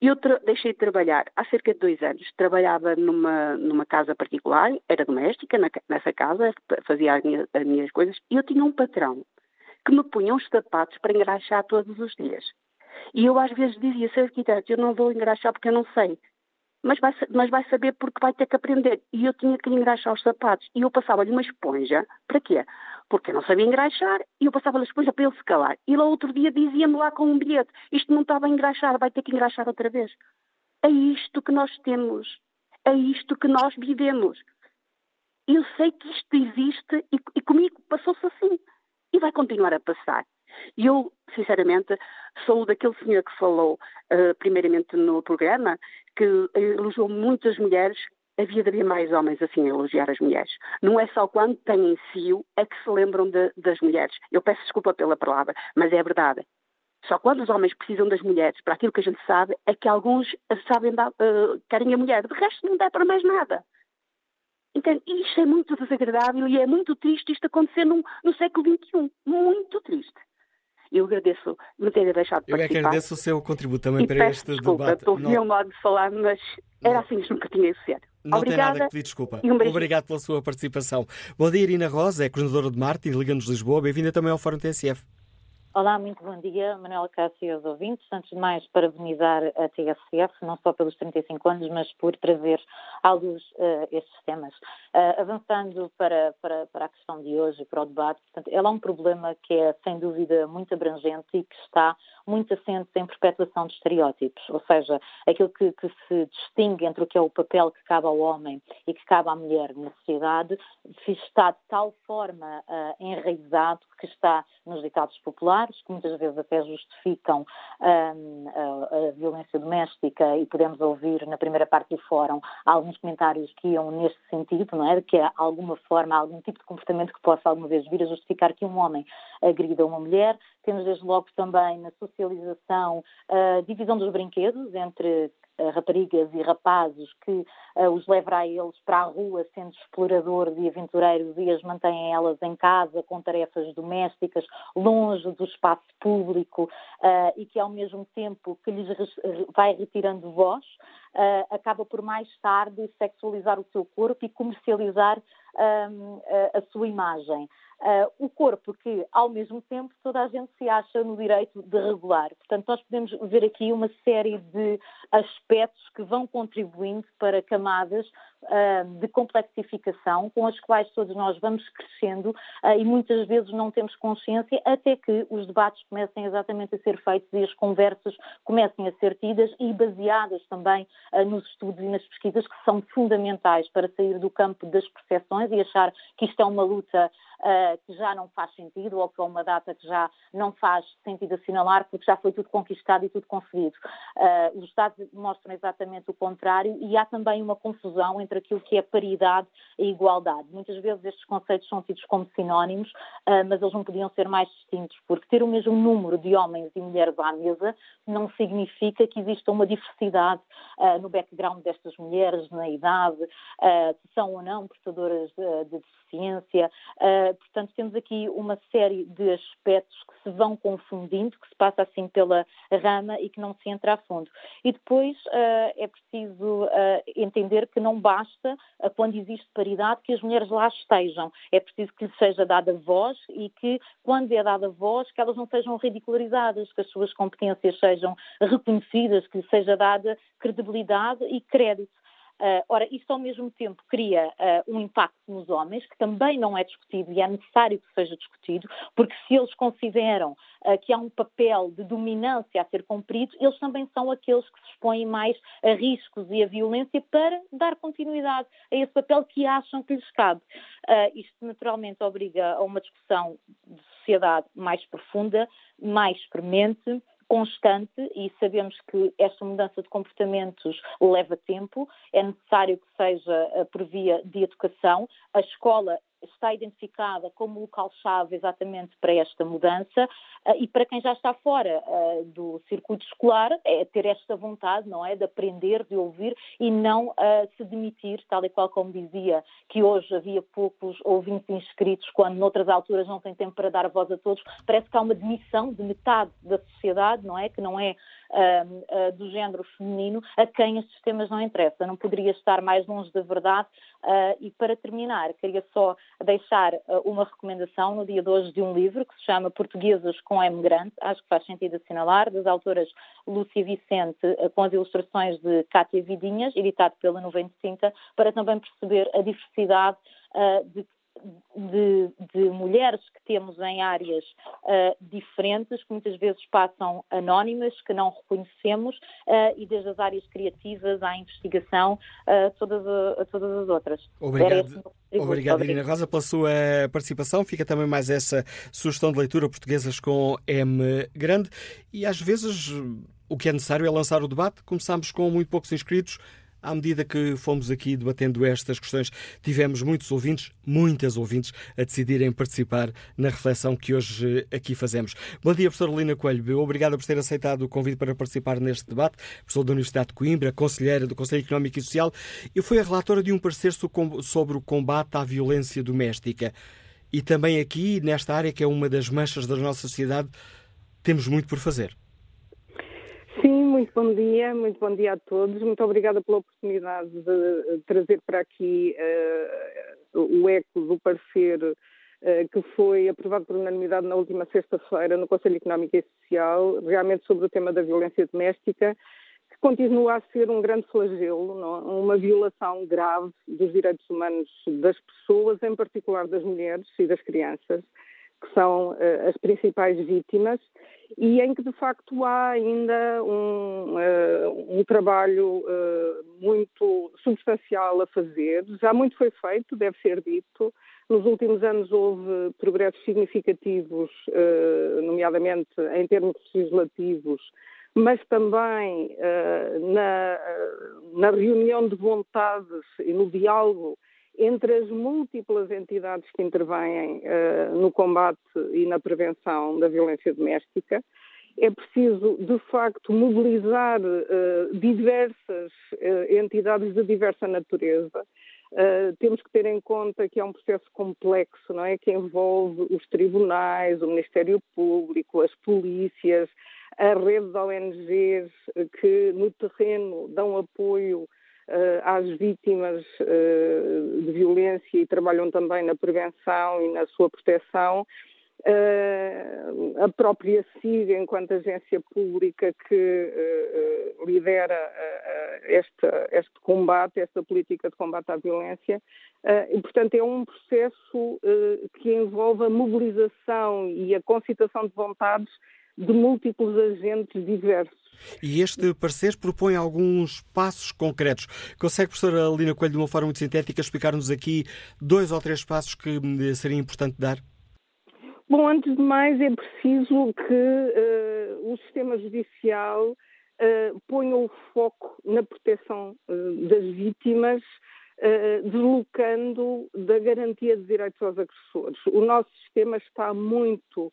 Eu deixei de trabalhar há cerca de dois anos. Trabalhava numa, numa casa particular, era doméstica na, nessa casa, fazia as minhas, as minhas coisas, e eu tinha um patrão que me punha uns sapatos para engraxar todos os dias. E eu às vezes dizia, ser arquiteto, eu não vou engraxar porque eu não sei. Mas vai, mas vai saber porque vai ter que aprender. E eu tinha que lhe engraxar os sapatos. E eu passava-lhe uma esponja. Para quê? porque eu não sabia engraxar e eu passava a esponja para ele se calar. E lá outro dia dizia-me lá com um bilhete: Isto não estava a engraxar, vai ter que engraxar outra vez. É isto que nós temos. É isto que nós vivemos. Eu sei que isto existe e, e comigo passou-se assim. E vai continuar a passar. E eu, sinceramente, sou daquele senhor que falou, uh, primeiramente no programa, que elogiou muitas mulheres havia de haver mais homens assim a elogiar as mulheres. Não é só quando têm fio é que se lembram de, das mulheres. Eu peço desculpa pela palavra, mas é verdade. Só quando os homens precisam das mulheres para aquilo que a gente sabe é que alguns sabem uh, querem a mulher. De resto não dá para mais nada. Então, isto é muito desagradável e é muito triste isto acontecer no, no século XXI. Muito triste. Eu agradeço me ter deixado Eu é participar. Eu agradeço o seu contributo também para este desculpa, debate. Estou não... modo de falar, mas era assim mesmo que tinha de ser. Não Obrigada. tem nada que pedir desculpa. Um Obrigado pela sua participação. Bom dia, Irina Rosa, é coordenadora de marketing, Liga-nos Lisboa. Bem-vinda também ao Fórum TSF. Olá, muito bom dia, Manuela Cássio e ouvintes. Antes de mais, parabenizar a TSF, não só pelos 35 anos, mas por trazer à luz uh, estes temas. Uh, avançando para, para, para, a questão de hoje, para o debate, portanto, ela é um problema que é, sem dúvida, muito abrangente e que está muito assente em perpetuação de estereótipos, ou seja, aquilo que, que se distingue entre o que é o papel que cabe ao homem e que cabe à mulher na sociedade, está de tal forma uh, enraizado que está nos ditados populares, que muitas vezes até justificam um, a, a, violência doméstica e podemos ouvir na primeira parte do fórum alguns comentários que iam neste sentido, não é? Que há alguma forma, algum tipo de comportamento que possa alguma vez vir a justificar que um homem agrida uma mulher. Temos desde logo também na socialização a divisão dos brinquedos entre raparigas e rapazes que uh, os levará a eles para a rua sendo exploradores e aventureiros e as mantém elas em casa com tarefas domésticas, longe do espaço público uh, e que ao mesmo tempo que lhes vai retirando voz, acaba por mais tarde sexualizar o seu corpo e comercializar a sua imagem. Uh, o corpo que, ao mesmo tempo, toda a gente se acha no direito de regular. Portanto, nós podemos ver aqui uma série de aspectos que vão contribuindo para camadas de complexificação com as quais todos nós vamos crescendo uh, e muitas vezes não temos consciência até que os debates comecem exatamente a ser feitos e as conversas comecem a ser tidas e baseadas também nos estudos e nas pesquisas que são fundamentais para sair do campo das percepções e achar que isto é uma luta que já não faz sentido ou que é uma data que já não faz sentido assinalar porque já foi tudo conquistado e tudo conseguido. Os Estados mostram exatamente o contrário e há também uma confusão entre aquilo que é paridade e igualdade. Muitas vezes estes conceitos são tidos como sinónimos, uh, mas eles não podiam ser mais distintos, porque ter o mesmo número de homens e mulheres à mesa não significa que exista uma diversidade uh, no background destas mulheres, na idade, se são ou não portadoras de, de deficiência, portanto, temos aqui uma série de aspectos que se vão confundindo, que se passa assim pela rama e que não se entra a fundo. E depois é preciso entender que não basta basta, quando existe paridade, que as mulheres lá estejam. É preciso que lhes seja dada voz e que, quando é dada voz, que elas não sejam ridicularizadas, que as suas competências sejam reconhecidas, que lhes seja dada credibilidade e crédito. Uh, ora, isto ao mesmo tempo cria uh, um impacto nos homens, que também não é discutido e é necessário que seja discutido, porque se eles consideram uh, que há um papel de dominância a ser cumprido, eles também são aqueles que se expõem mais a riscos e a violência para dar continuidade a esse papel que acham que lhes cabe. isto naturalmente obriga a uma discussão de sociedade mais profunda, mais premente, constante e sabemos que esta mudança de comportamentos leva tempo, é necessário que seja eh, por via de educação. A escola está identificada como local-chave exatamente para esta mudança uh, e para quem já está fora uh, do circuito escolar é ter esta vontade, não é, de aprender, de ouvir e não uh, se demitir, tal e qual como dizia que hoje havia poucos ouvintes inscritos quando noutras alturas não tem tempo para dar voz a todos. Parece que há uma demissão de metade da sociedade, não é, que não é uh, do género feminino, a quem estes temas não interessam. Não poderia estar mais longe da verdade. Uh, e para terminar, queria só deixar uma recomendação no dia de hoje de um livro que se chama Portuguesas com M grande, acho que faz sentido assinalar, das autoras Lúcia Vicente, com as ilustrações de Cátia Vidinhas, editado pela Nuvem de Cinta, para também perceber a diversidade de de, de, mulheres que temos em áreas uh, diferentes, que muitas vezes passam anónimas, que não reconhecemos, uh, e desde as áreas criativas à investigação, uh, todas, a, todas as outras. Obrigado, obrigado Irina Rosa, pela sua participação. Fica também mais essa sugestão de leitura portuguesas com M grande. E às vezes o que é necessário é lançar o debate. Começamos com muito poucos inscritos. À medida que fomos aqui debatendo estas questões, tivemos muitos ouvintes, muitas ouvintes, a decidirem participar na reflexão que hoje aqui fazemos. Bom dia, professora Lina Coelho. Obrigado por ter aceitado o convite para participar neste debate. Professora da Universidade de Coimbra, conselheira do Conselho Económico e Social. Eu fui a relatora de um parecer sobre o combate à violência doméstica. E também aqui, nesta área, que é uma das manchas da nossa sociedade, temos muito por fazer. Muito bom dia, muito bom dia a todos. Muito obrigada pela oportunidade de trazer para aqui uh, o eco do parecer uh, que foi aprovado por unanimidade na última sexta-feira no Conselho Económico e Social, realmente sobre o tema da violência doméstica, que continua a ser um grande flagelo, não? uma violação grave dos direitos humanos das pessoas, em particular das mulheres e das crianças, que são uh, as principais vítimas e em que de facto há ainda um, uh, um trabalho uh, muito substancial a fazer. Já muito foi feito, deve ser dito. Nos últimos anos houve progressos significativos, uh, nomeadamente em termos legislativos, mas também na, na reunião de vontades e no diálogo entre as múltiplas entidades que intervêm uh, no combate e na prevenção da violência doméstica. É preciso, de facto, mobilizar uh, diversas uh, entidades de diversa natureza. temos que ter em conta que é um processo complexo, não é? Que envolve os tribunais, o Ministério Público, as polícias, a rede de ONGs que no terreno dão apoio às vítimas eh, de violência e trabalham também na prevenção e na sua proteção. Uh, a própria SIG, enquanto agência pública que uh, lidera este, este, combate, esta política de combate à violência, e, portanto, é um processo que envolve a mobilização e a concitação de vontades de múltiplos agentes diversos. E este parecer propõe alguns passos concretos. Consegue, professora Lina Coelho, de uma forma muito sintética, explicar-nos aqui dois ou três passos que hum, seria importante dar? Bom, antes de mais, é preciso que uh, o sistema judicial uh, ponha o foco na proteção uh, das vítimas, deslocando da garantia de direitos aos agressores. O nosso sistema está muito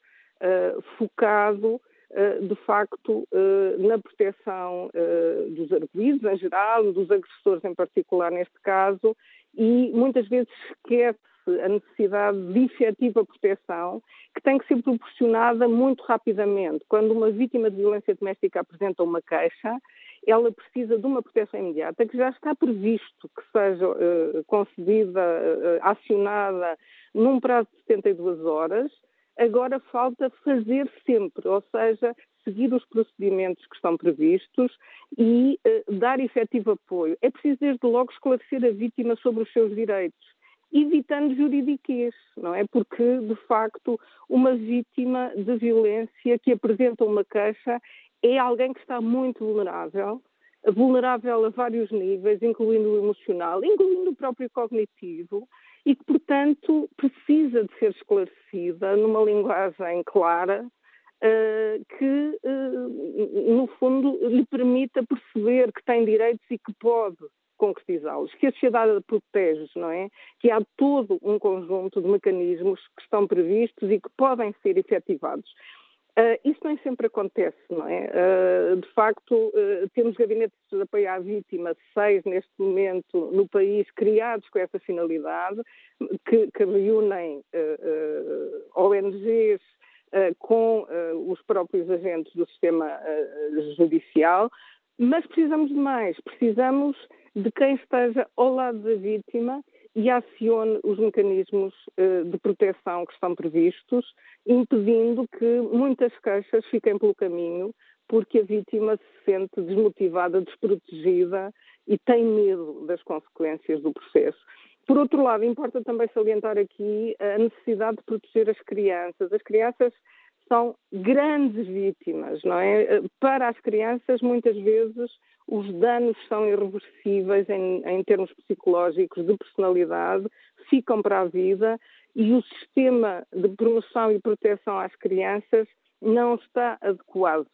focado eh, de facto, eh, na proteção eh, dos arguídos em geral, dos agressores em particular neste caso, e muitas vezes esquece a necessidade de efetiva proteção que tem que ser proporcionada muito rapidamente. Quando uma vítima de violência doméstica apresenta uma queixa, ela precisa de uma proteção imediata que já está previsto que seja concedida, acionada num prazo de 72 horas. Agora falta fazer sempre, ou seja, seguir os procedimentos que estão previstos e uh, dar efetivo apoio. É preciso, desde logo, esclarecer a vítima sobre os seus direitos, evitando juridiquês, não é? Porque, de facto, uma vítima de violência que apresenta uma queixa é alguém que está muito vulnerável, vulnerável a vários níveis, incluindo o emocional, incluindo o próprio cognitivo, e que, portanto, precisa de ser esclarecida numa linguagem clara, uh, que, uh, no fundo, lhe permita perceber que tem direitos e que pode concretizá-los, que a sociedade protege, não é? Que há todo um conjunto de mecanismos que estão previstos e que podem ser efetivados. Uh, isso nem sempre acontece, não é? Uh, de facto, uh, temos gabinetes de apoio à vítima, seis neste momento no país, criados com essa finalidade, que, que reúnem ONGs com os próprios agentes do sistema judicial, mas precisamos de mais, precisamos de quem esteja ao lado da vítima e acione os mecanismos uh, de proteção que estão previstos, impedindo que muitas queixas fiquem pelo caminho, porque a vítima se sente desmotivada, desprotegida e tem medo das consequências do processo. Por outro lado, importa também salientar aqui a necessidade de proteger as crianças. As crianças são grandes vítimas, não é? Para as crianças, muitas vezes, os danos são irreversíveis em, em termos psicológicos, de personalidade, ficam para a vida e o sistema de promoção e proteção às crianças não está adequado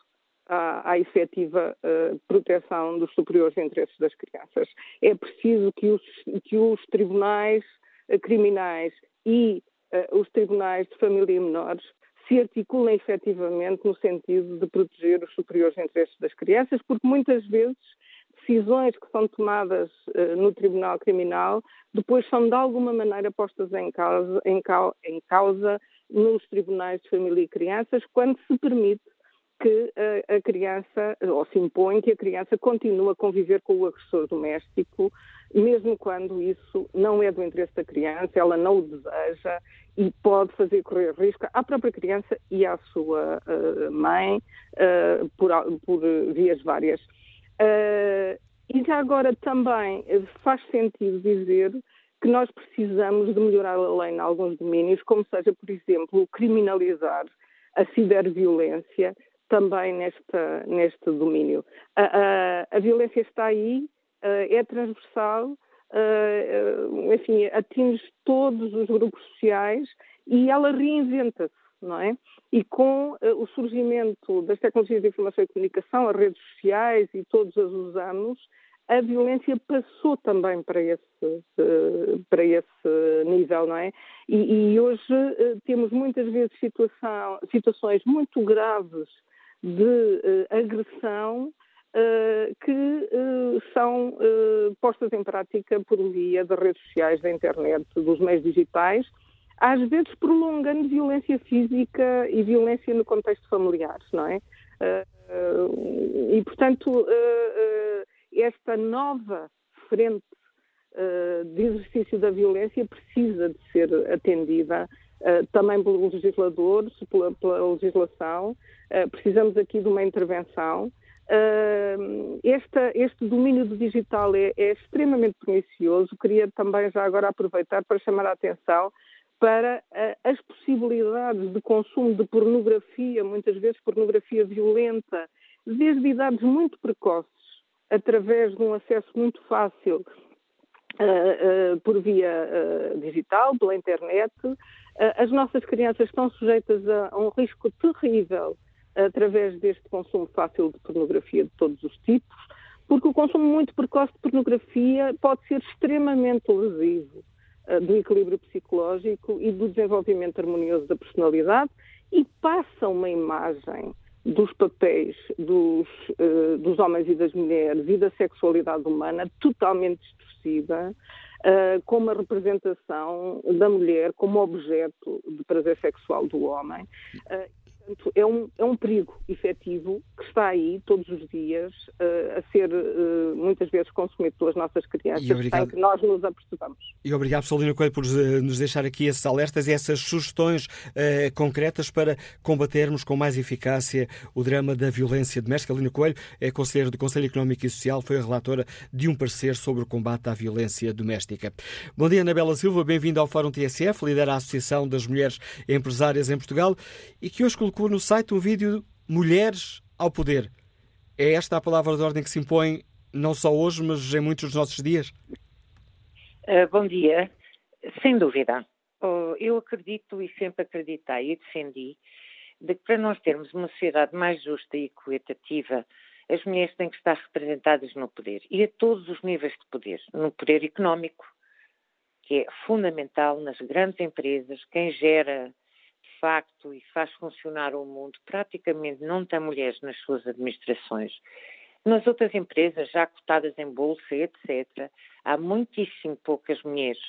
à, à efetiva uh, proteção dos superiores interesses das crianças. É preciso que os, que os tribunais uh, criminais e uh, os tribunais de família e menores se articulem efetivamente no sentido de proteger os superiores interesses das crianças, porque muitas vezes decisões que são tomadas uh, no Tribunal Criminal depois são de alguma maneira postas em causa, em, em causa nos tribunais de família e crianças quando se permite que a, a criança, ou se impõe que a criança continue a conviver com o agressor doméstico, mesmo quando isso não é do interesse da criança, ela não o deseja e pode fazer correr risco à própria criança e à sua uh, mãe por, por, vias várias. E já agora também faz sentido dizer que nós precisamos de melhorar a lei em alguns domínios, como seja, por exemplo, criminalizar a ciberviolência também nesta, neste domínio. A, a, a violência está aí, é transversal, enfim, atinge todos os grupos sociais e ela reinventa-se, não é? E com uh, o surgimento das tecnologias de informação e comunicação, as redes sociais e todos as usamos, a violência passou também para esse, uh, para esse nível, não é? E, e hoje uh, temos muitas vezes situação, situações muito graves de uh, agressão uh, que uh, são postas em prática por via das redes sociais, da internet, dos meios digitais, às vezes prolongando violência física e violência no contexto familiar, não é? e, portanto, esta nova frente de exercício da violência precisa de ser atendida também pelos legisladores, pela, pela legislação. Precisamos aqui de uma intervenção Uh, esta, este domínio do digital é, é, extremamente pernicioso. Queria também já agora aproveitar para chamar a atenção para uh, as possibilidades de consumo de pornografia, muitas vezes pornografia violenta, desde idades muito precoces, através de um acesso muito fácil uh, por via digital, pela internet. as nossas crianças estão sujeitas a, a um risco terrível através deste consumo fácil de pornografia de todos os tipos, porque o consumo muito precoce de pornografia pode ser extremamente lesivo uh, do equilíbrio psicológico e do desenvolvimento harmonioso da personalidade e passa uma imagem dos papéis dos, uh, dos homens e das mulheres e da sexualidade humana totalmente distorcida, uh, com uma representação da mulher como objeto de prazer sexual do homem. Uh, Portanto, é um, é um perigo efetivo que está aí todos os dias uh, a ser uh, muitas vezes consumido pelas nossas crianças, sem que nós nos apercebamos. E obrigado, Solina Coelho, por uh, nos deixar aqui esses alertas e essas sugestões concretas para combatermos com mais eficácia o drama da violência doméstica. Lina Coelho é conselheira do Conselho Económico e Social, foi a relatora de um parecer sobre o combate à violência doméstica. Bom dia, Anabela Silva, bem-vinda ao Fórum TSF, lidera a Associação das Mulheres Empresárias em Portugal e que hoje colocou no site um vídeo Mulheres ao Poder. É esta a palavra de ordem que se impõe não só hoje, mas em muitos dos nossos dias? Uh, bom dia. Sem dúvida. Oh, eu acredito e sempre acreditei e defendi de que para nós termos uma sociedade mais justa e equitativa, as mulheres têm que estar representadas no poder e a todos os níveis de poder. No poder económico, que é fundamental nas grandes empresas, quem gera facto e faz funcionar o mundo, praticamente não tem mulheres nas suas administrações. Nas outras empresas, já cotadas em bolsa, etc., há muitíssimo poucas mulheres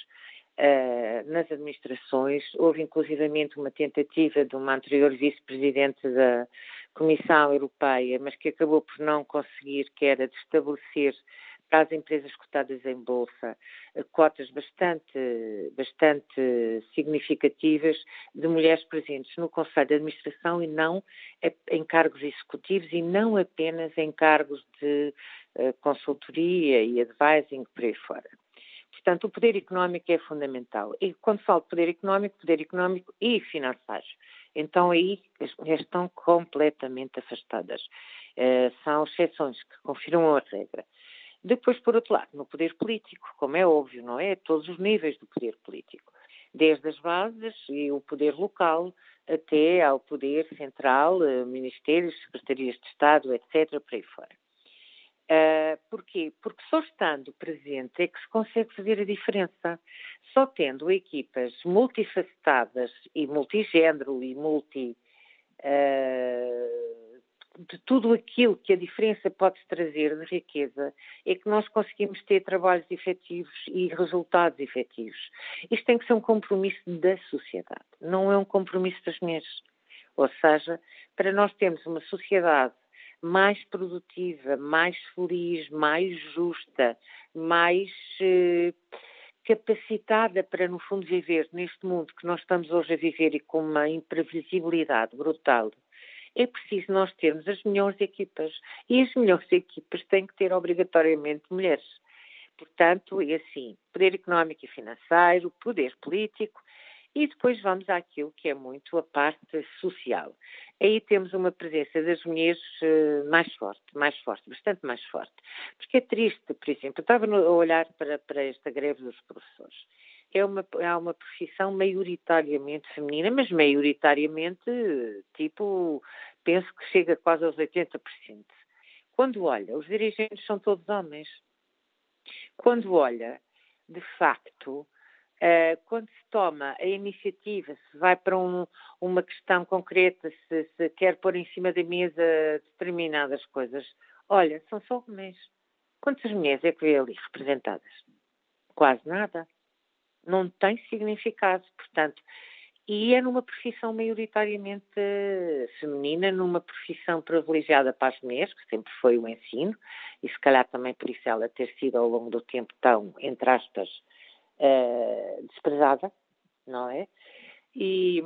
uh, nas administrações. Houve inclusivamente uma tentativa de uma anterior vice-presidente da Comissão Europeia, mas que acabou por não conseguir, que era de estabelecer para as empresas cotadas em bolsa, eh, cotas bastante, bastante significativas de mulheres presentes no Conselho de Administração e não em cargos executivos e não apenas em cargos de uh, consultoria e advising por aí fora. Portanto, o poder económico é fundamental. E quando falo de poder económico, poder económico e financeiro. Então aí as mulheres estão completamente afastadas. Uh, são exceções que confirmam a regra. Depois, por outro lado, no poder político, como é óbvio, não é? Todos os níveis do poder político. Desde as bases e o poder local até ao poder central, eh, ministérios, secretarias de Estado, etc., por aí fora. Uh, porquê? Porque só estando presente é que se consegue fazer a diferença. Só tendo equipas multifacetadas e multigênero e multi. Uh, de tudo aquilo que a diferença pode trazer de riqueza é que nós conseguimos ter trabalhos efetivos e resultados efetivos. Isto tem que ser um compromisso da sociedade, não é um compromisso das mulheres. Ou seja, para nós termos uma sociedade mais produtiva, mais feliz, mais justa, mais eh, capacitada para, no fundo, viver neste mundo que nós estamos hoje a viver e com uma imprevisibilidade brutal é preciso nós termos as melhores equipas. E as melhores equipas têm que ter obrigatoriamente mulheres. Portanto, é assim, poder económico e financeiro, poder político, e depois vamos àquilo que é muito a parte social. Aí temos uma presença das mulheres eh, mais forte, mais forte, bastante mais forte. Porque é triste, por exemplo, eu estava a olhar para, para esta greve dos professores é uma, é uma profissão maioritariamente feminina, mas maioritariamente, tipo, penso que chega quase aos 80%. Quando olha, os dirigentes são todos homens. Quando olha, de facto, uh, quando se toma a iniciativa, se vai para um, uma questão concreta, se, se quer pôr em cima da mesa determinadas coisas, olha, são só homens. Quantas mulheres é que vê ali representadas? Quase nada não tem significado, portanto, e é numa profissão maioritariamente feminina, numa profissão privilegiada para as mulheres, que sempre foi o ensino, e se calhar também por isso ela ter sido ao longo do tempo tão, entre aspas, uh, desprezada, não é? E,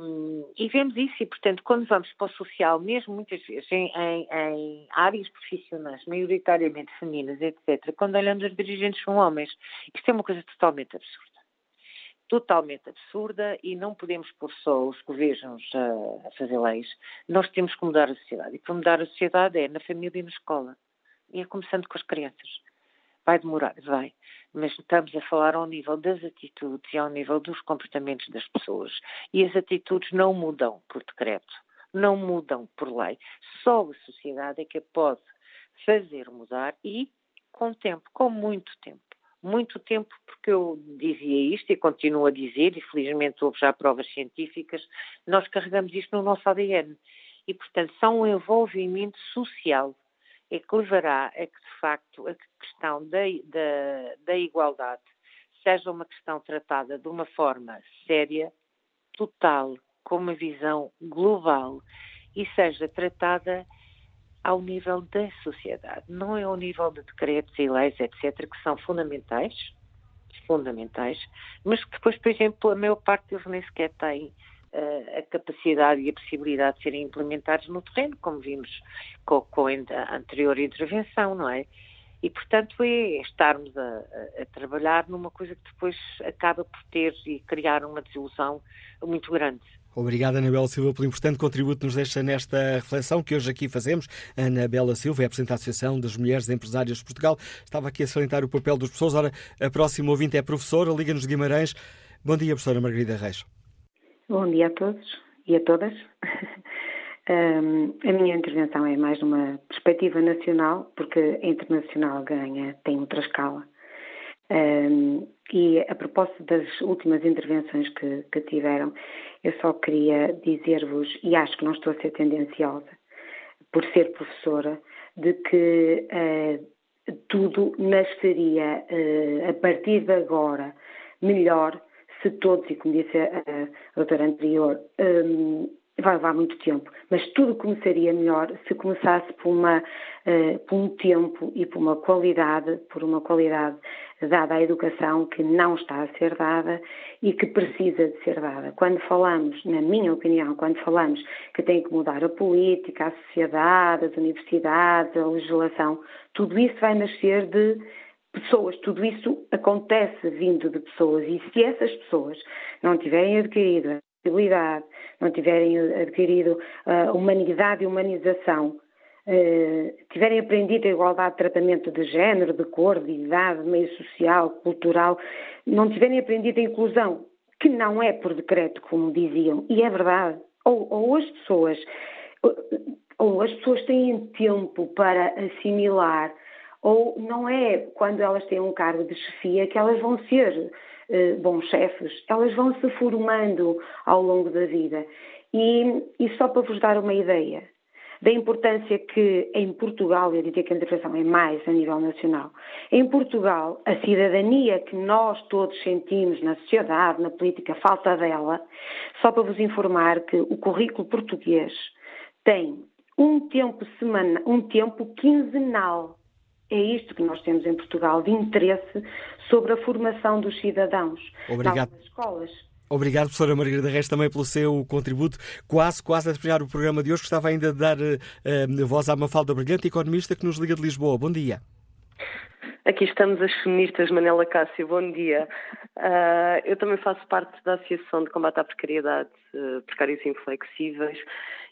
e, vemos isso, e portanto, quando vamos para o social, mesmo muitas vezes em, em, em, áreas profissionais, maioritariamente femininas, etc., quando olhamos as dirigentes são homens, isto é uma coisa totalmente absurda totalmente absurda e não podemos pôr só os governos a, a fazer leis. Nós temos que mudar a sociedade. E para mudar a sociedade é na família e na escola. E é começando com as crianças. Vai demorar, vai. Mas estamos a falar ao nível das atitudes e ao nível dos comportamentos das pessoas. E as atitudes não mudam por decreto, não mudam por lei. Só a sociedade é que a pode fazer mudar e com tempo, com muito tempo muito tempo, porque eu dizia isto e continuo a dizer, e felizmente houve já provas científicas, nós carregamos isto no nosso ADN. E, portanto, são um envolvimento social é que levará a que, de facto, a questão da, da, da igualdade seja uma questão tratada de uma forma séria, total, com uma visão global e seja tratada ao nível da sociedade, não é ao nível de decretos e leis, etc., que são fundamentais, fundamentais, mas que depois, por exemplo, a maior parte deles nem sequer tem uh, a capacidade e a possibilidade de serem implementados no terreno, como vimos com, com a anterior intervenção, não é? E, portanto, é estarmos a, a, trabalhar numa coisa que depois acaba por ter e criar uma desilusão muito grande. Obrigado, Anabela Silva, pelo importante contributo que nos deixa nesta reflexão que hoje aqui fazemos. Anabela Silva é a Presidente da Associação das Mulheres Empresárias de Portugal. Estava aqui a salientar o papel dos professores. Ora, a próxima ouvinte é professora, Liga-nos de Guimarães. Bom dia, professora Margarida Reis. Bom dia a todos e a todas. A minha intervenção é mais numa perspectiva nacional, porque a internacional ganha, tem outra escala. E a propósito das últimas intervenções que, que tiveram, eu só queria dizer-vos, e acho que não estou a ser tendenciosa, por ser professora, de que uh, tudo nasceria uh, a partir de agora melhor se todos, e como disse a, a doutora anterior, um, vai levar muito tempo, mas tudo começaria melhor se começasse por, uma, uh, por um tempo e por uma qualidade, por uma qualidade dada à educação que não está a ser dada e que precisa de ser dada. Quando falamos, na minha opinião, quando falamos que tem que mudar a política, a sociedade, as universidades, a legislação, tudo isso vai nascer de pessoas, tudo isso acontece vindo de pessoas e se essas pessoas não tiverem adquirido possibilidade, não tiverem adquirido uh, humanidade e humanização, tiverem aprendido a igualdade de tratamento de género, de cor, de idade, de meio social, cultural, não tiverem aprendido a inclusão, que não é por decreto, como diziam, e é verdade, ou, ou as pessoas, ou as pessoas têm tempo para assimilar, ou não é quando elas têm um cargo de chefia que elas vão ser eh, bons chefes, elas vão se formando ao longo da vida. E, e só para vos dar uma ideia da importância que em Portugal, eu diria que a intervenção é mais a nível nacional, em Portugal, a cidadania que nós todos sentimos na sociedade, na política, falta dela, só para vos informar que o currículo português tem um tempo semana, um tempo quinzenal é isto que nós temos em Portugal, de interesse sobre a formação dos cidadãos Obrigado. nas escolas. Obrigado, professora Margarida Reis, também pelo seu contributo. Quase, quase a terminar o programa de hoje, gostava ainda de dar uh, voz à Mafalda Brilhante, economista que nos liga de Lisboa. Bom dia. Aqui estamos as feministas Manela Cássio, bom dia. Uh, eu também faço parte da Associação de Combate à Precariedade, uh, Precários Inflexíveis,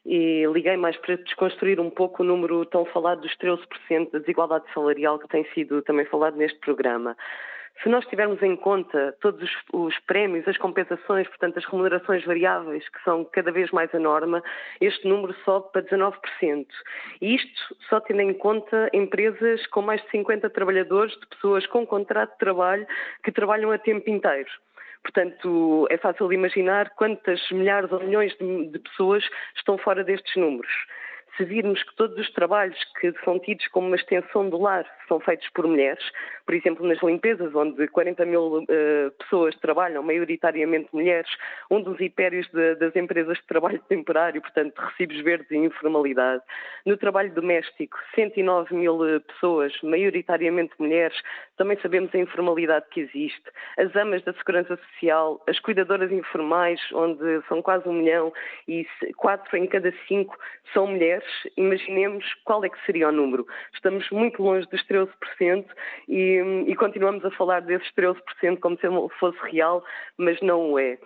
e liguei mais para desconstruir um pouco o número tão falado dos 13% da desigualdade salarial que tem sido também falado neste programa. Se nós tivermos em conta todos os, os, prémios, as compensações, portanto as remunerações variáveis, que são cada vez mais a norma, este número sobe para 19%. E isto só tendo em conta empresas com mais de 50 trabalhadores, de pessoas com contrato de trabalho, que trabalham a tempo inteiro. Portanto, é fácil imaginar quantas milhares ou milhões de, de pessoas estão fora destes números se virmos que todos os trabalhos que são tidos como uma extensão do lar são feitos por mulheres, por exemplo, nas limpezas, onde 40 mil uh, pessoas trabalham, maioritariamente mulheres, um dos impérios de, das empresas de trabalho temporário, portanto, recibos verdes e informalidade. No trabalho doméstico, 109 mil eh, pessoas, maioritariamente mulheres, também sabemos a informalidade que existe. As amas da segurança social, as cuidadoras informais, onde são quase um milhão e quatro em cada cinco são mulheres imaginemos qual é que seria o número. Estamos muito longe dos 13% e, e continuamos a falar desses 13% como se fosse real, mas não o é.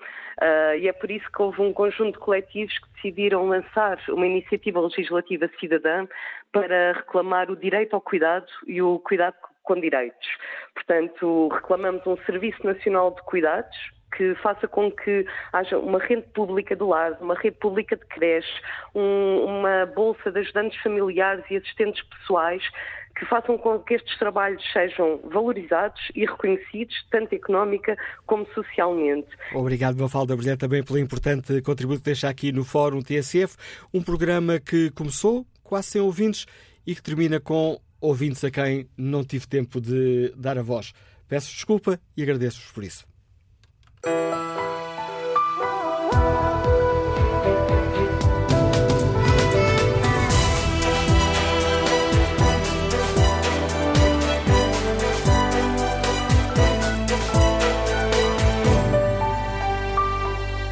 Uh, e é por isso que houve um conjunto de coletivos que decidiram lançar uma iniciativa legislativa cidadã para reclamar o direito ao cuidado e o cuidado com direitos. Portanto, reclamamos um Serviço Nacional de Cuidados, que faça com que haja uma rede pública do lar, uma rede pública de creche, um, uma bolsa de ajudantes familiares e assistentes pessoais que façam com que estes trabalhos sejam valorizados e reconhecidos, tanto económica como socialmente. Obrigado, Mafalda Brilhante, também pelo importante contributo que deixa aqui no Fórum TSF, um programa que começou quase sem ouvintes e que termina com ouvintes a quem não tive tempo de dar a voz. Peço desculpa e agradeço-vos por isso. Música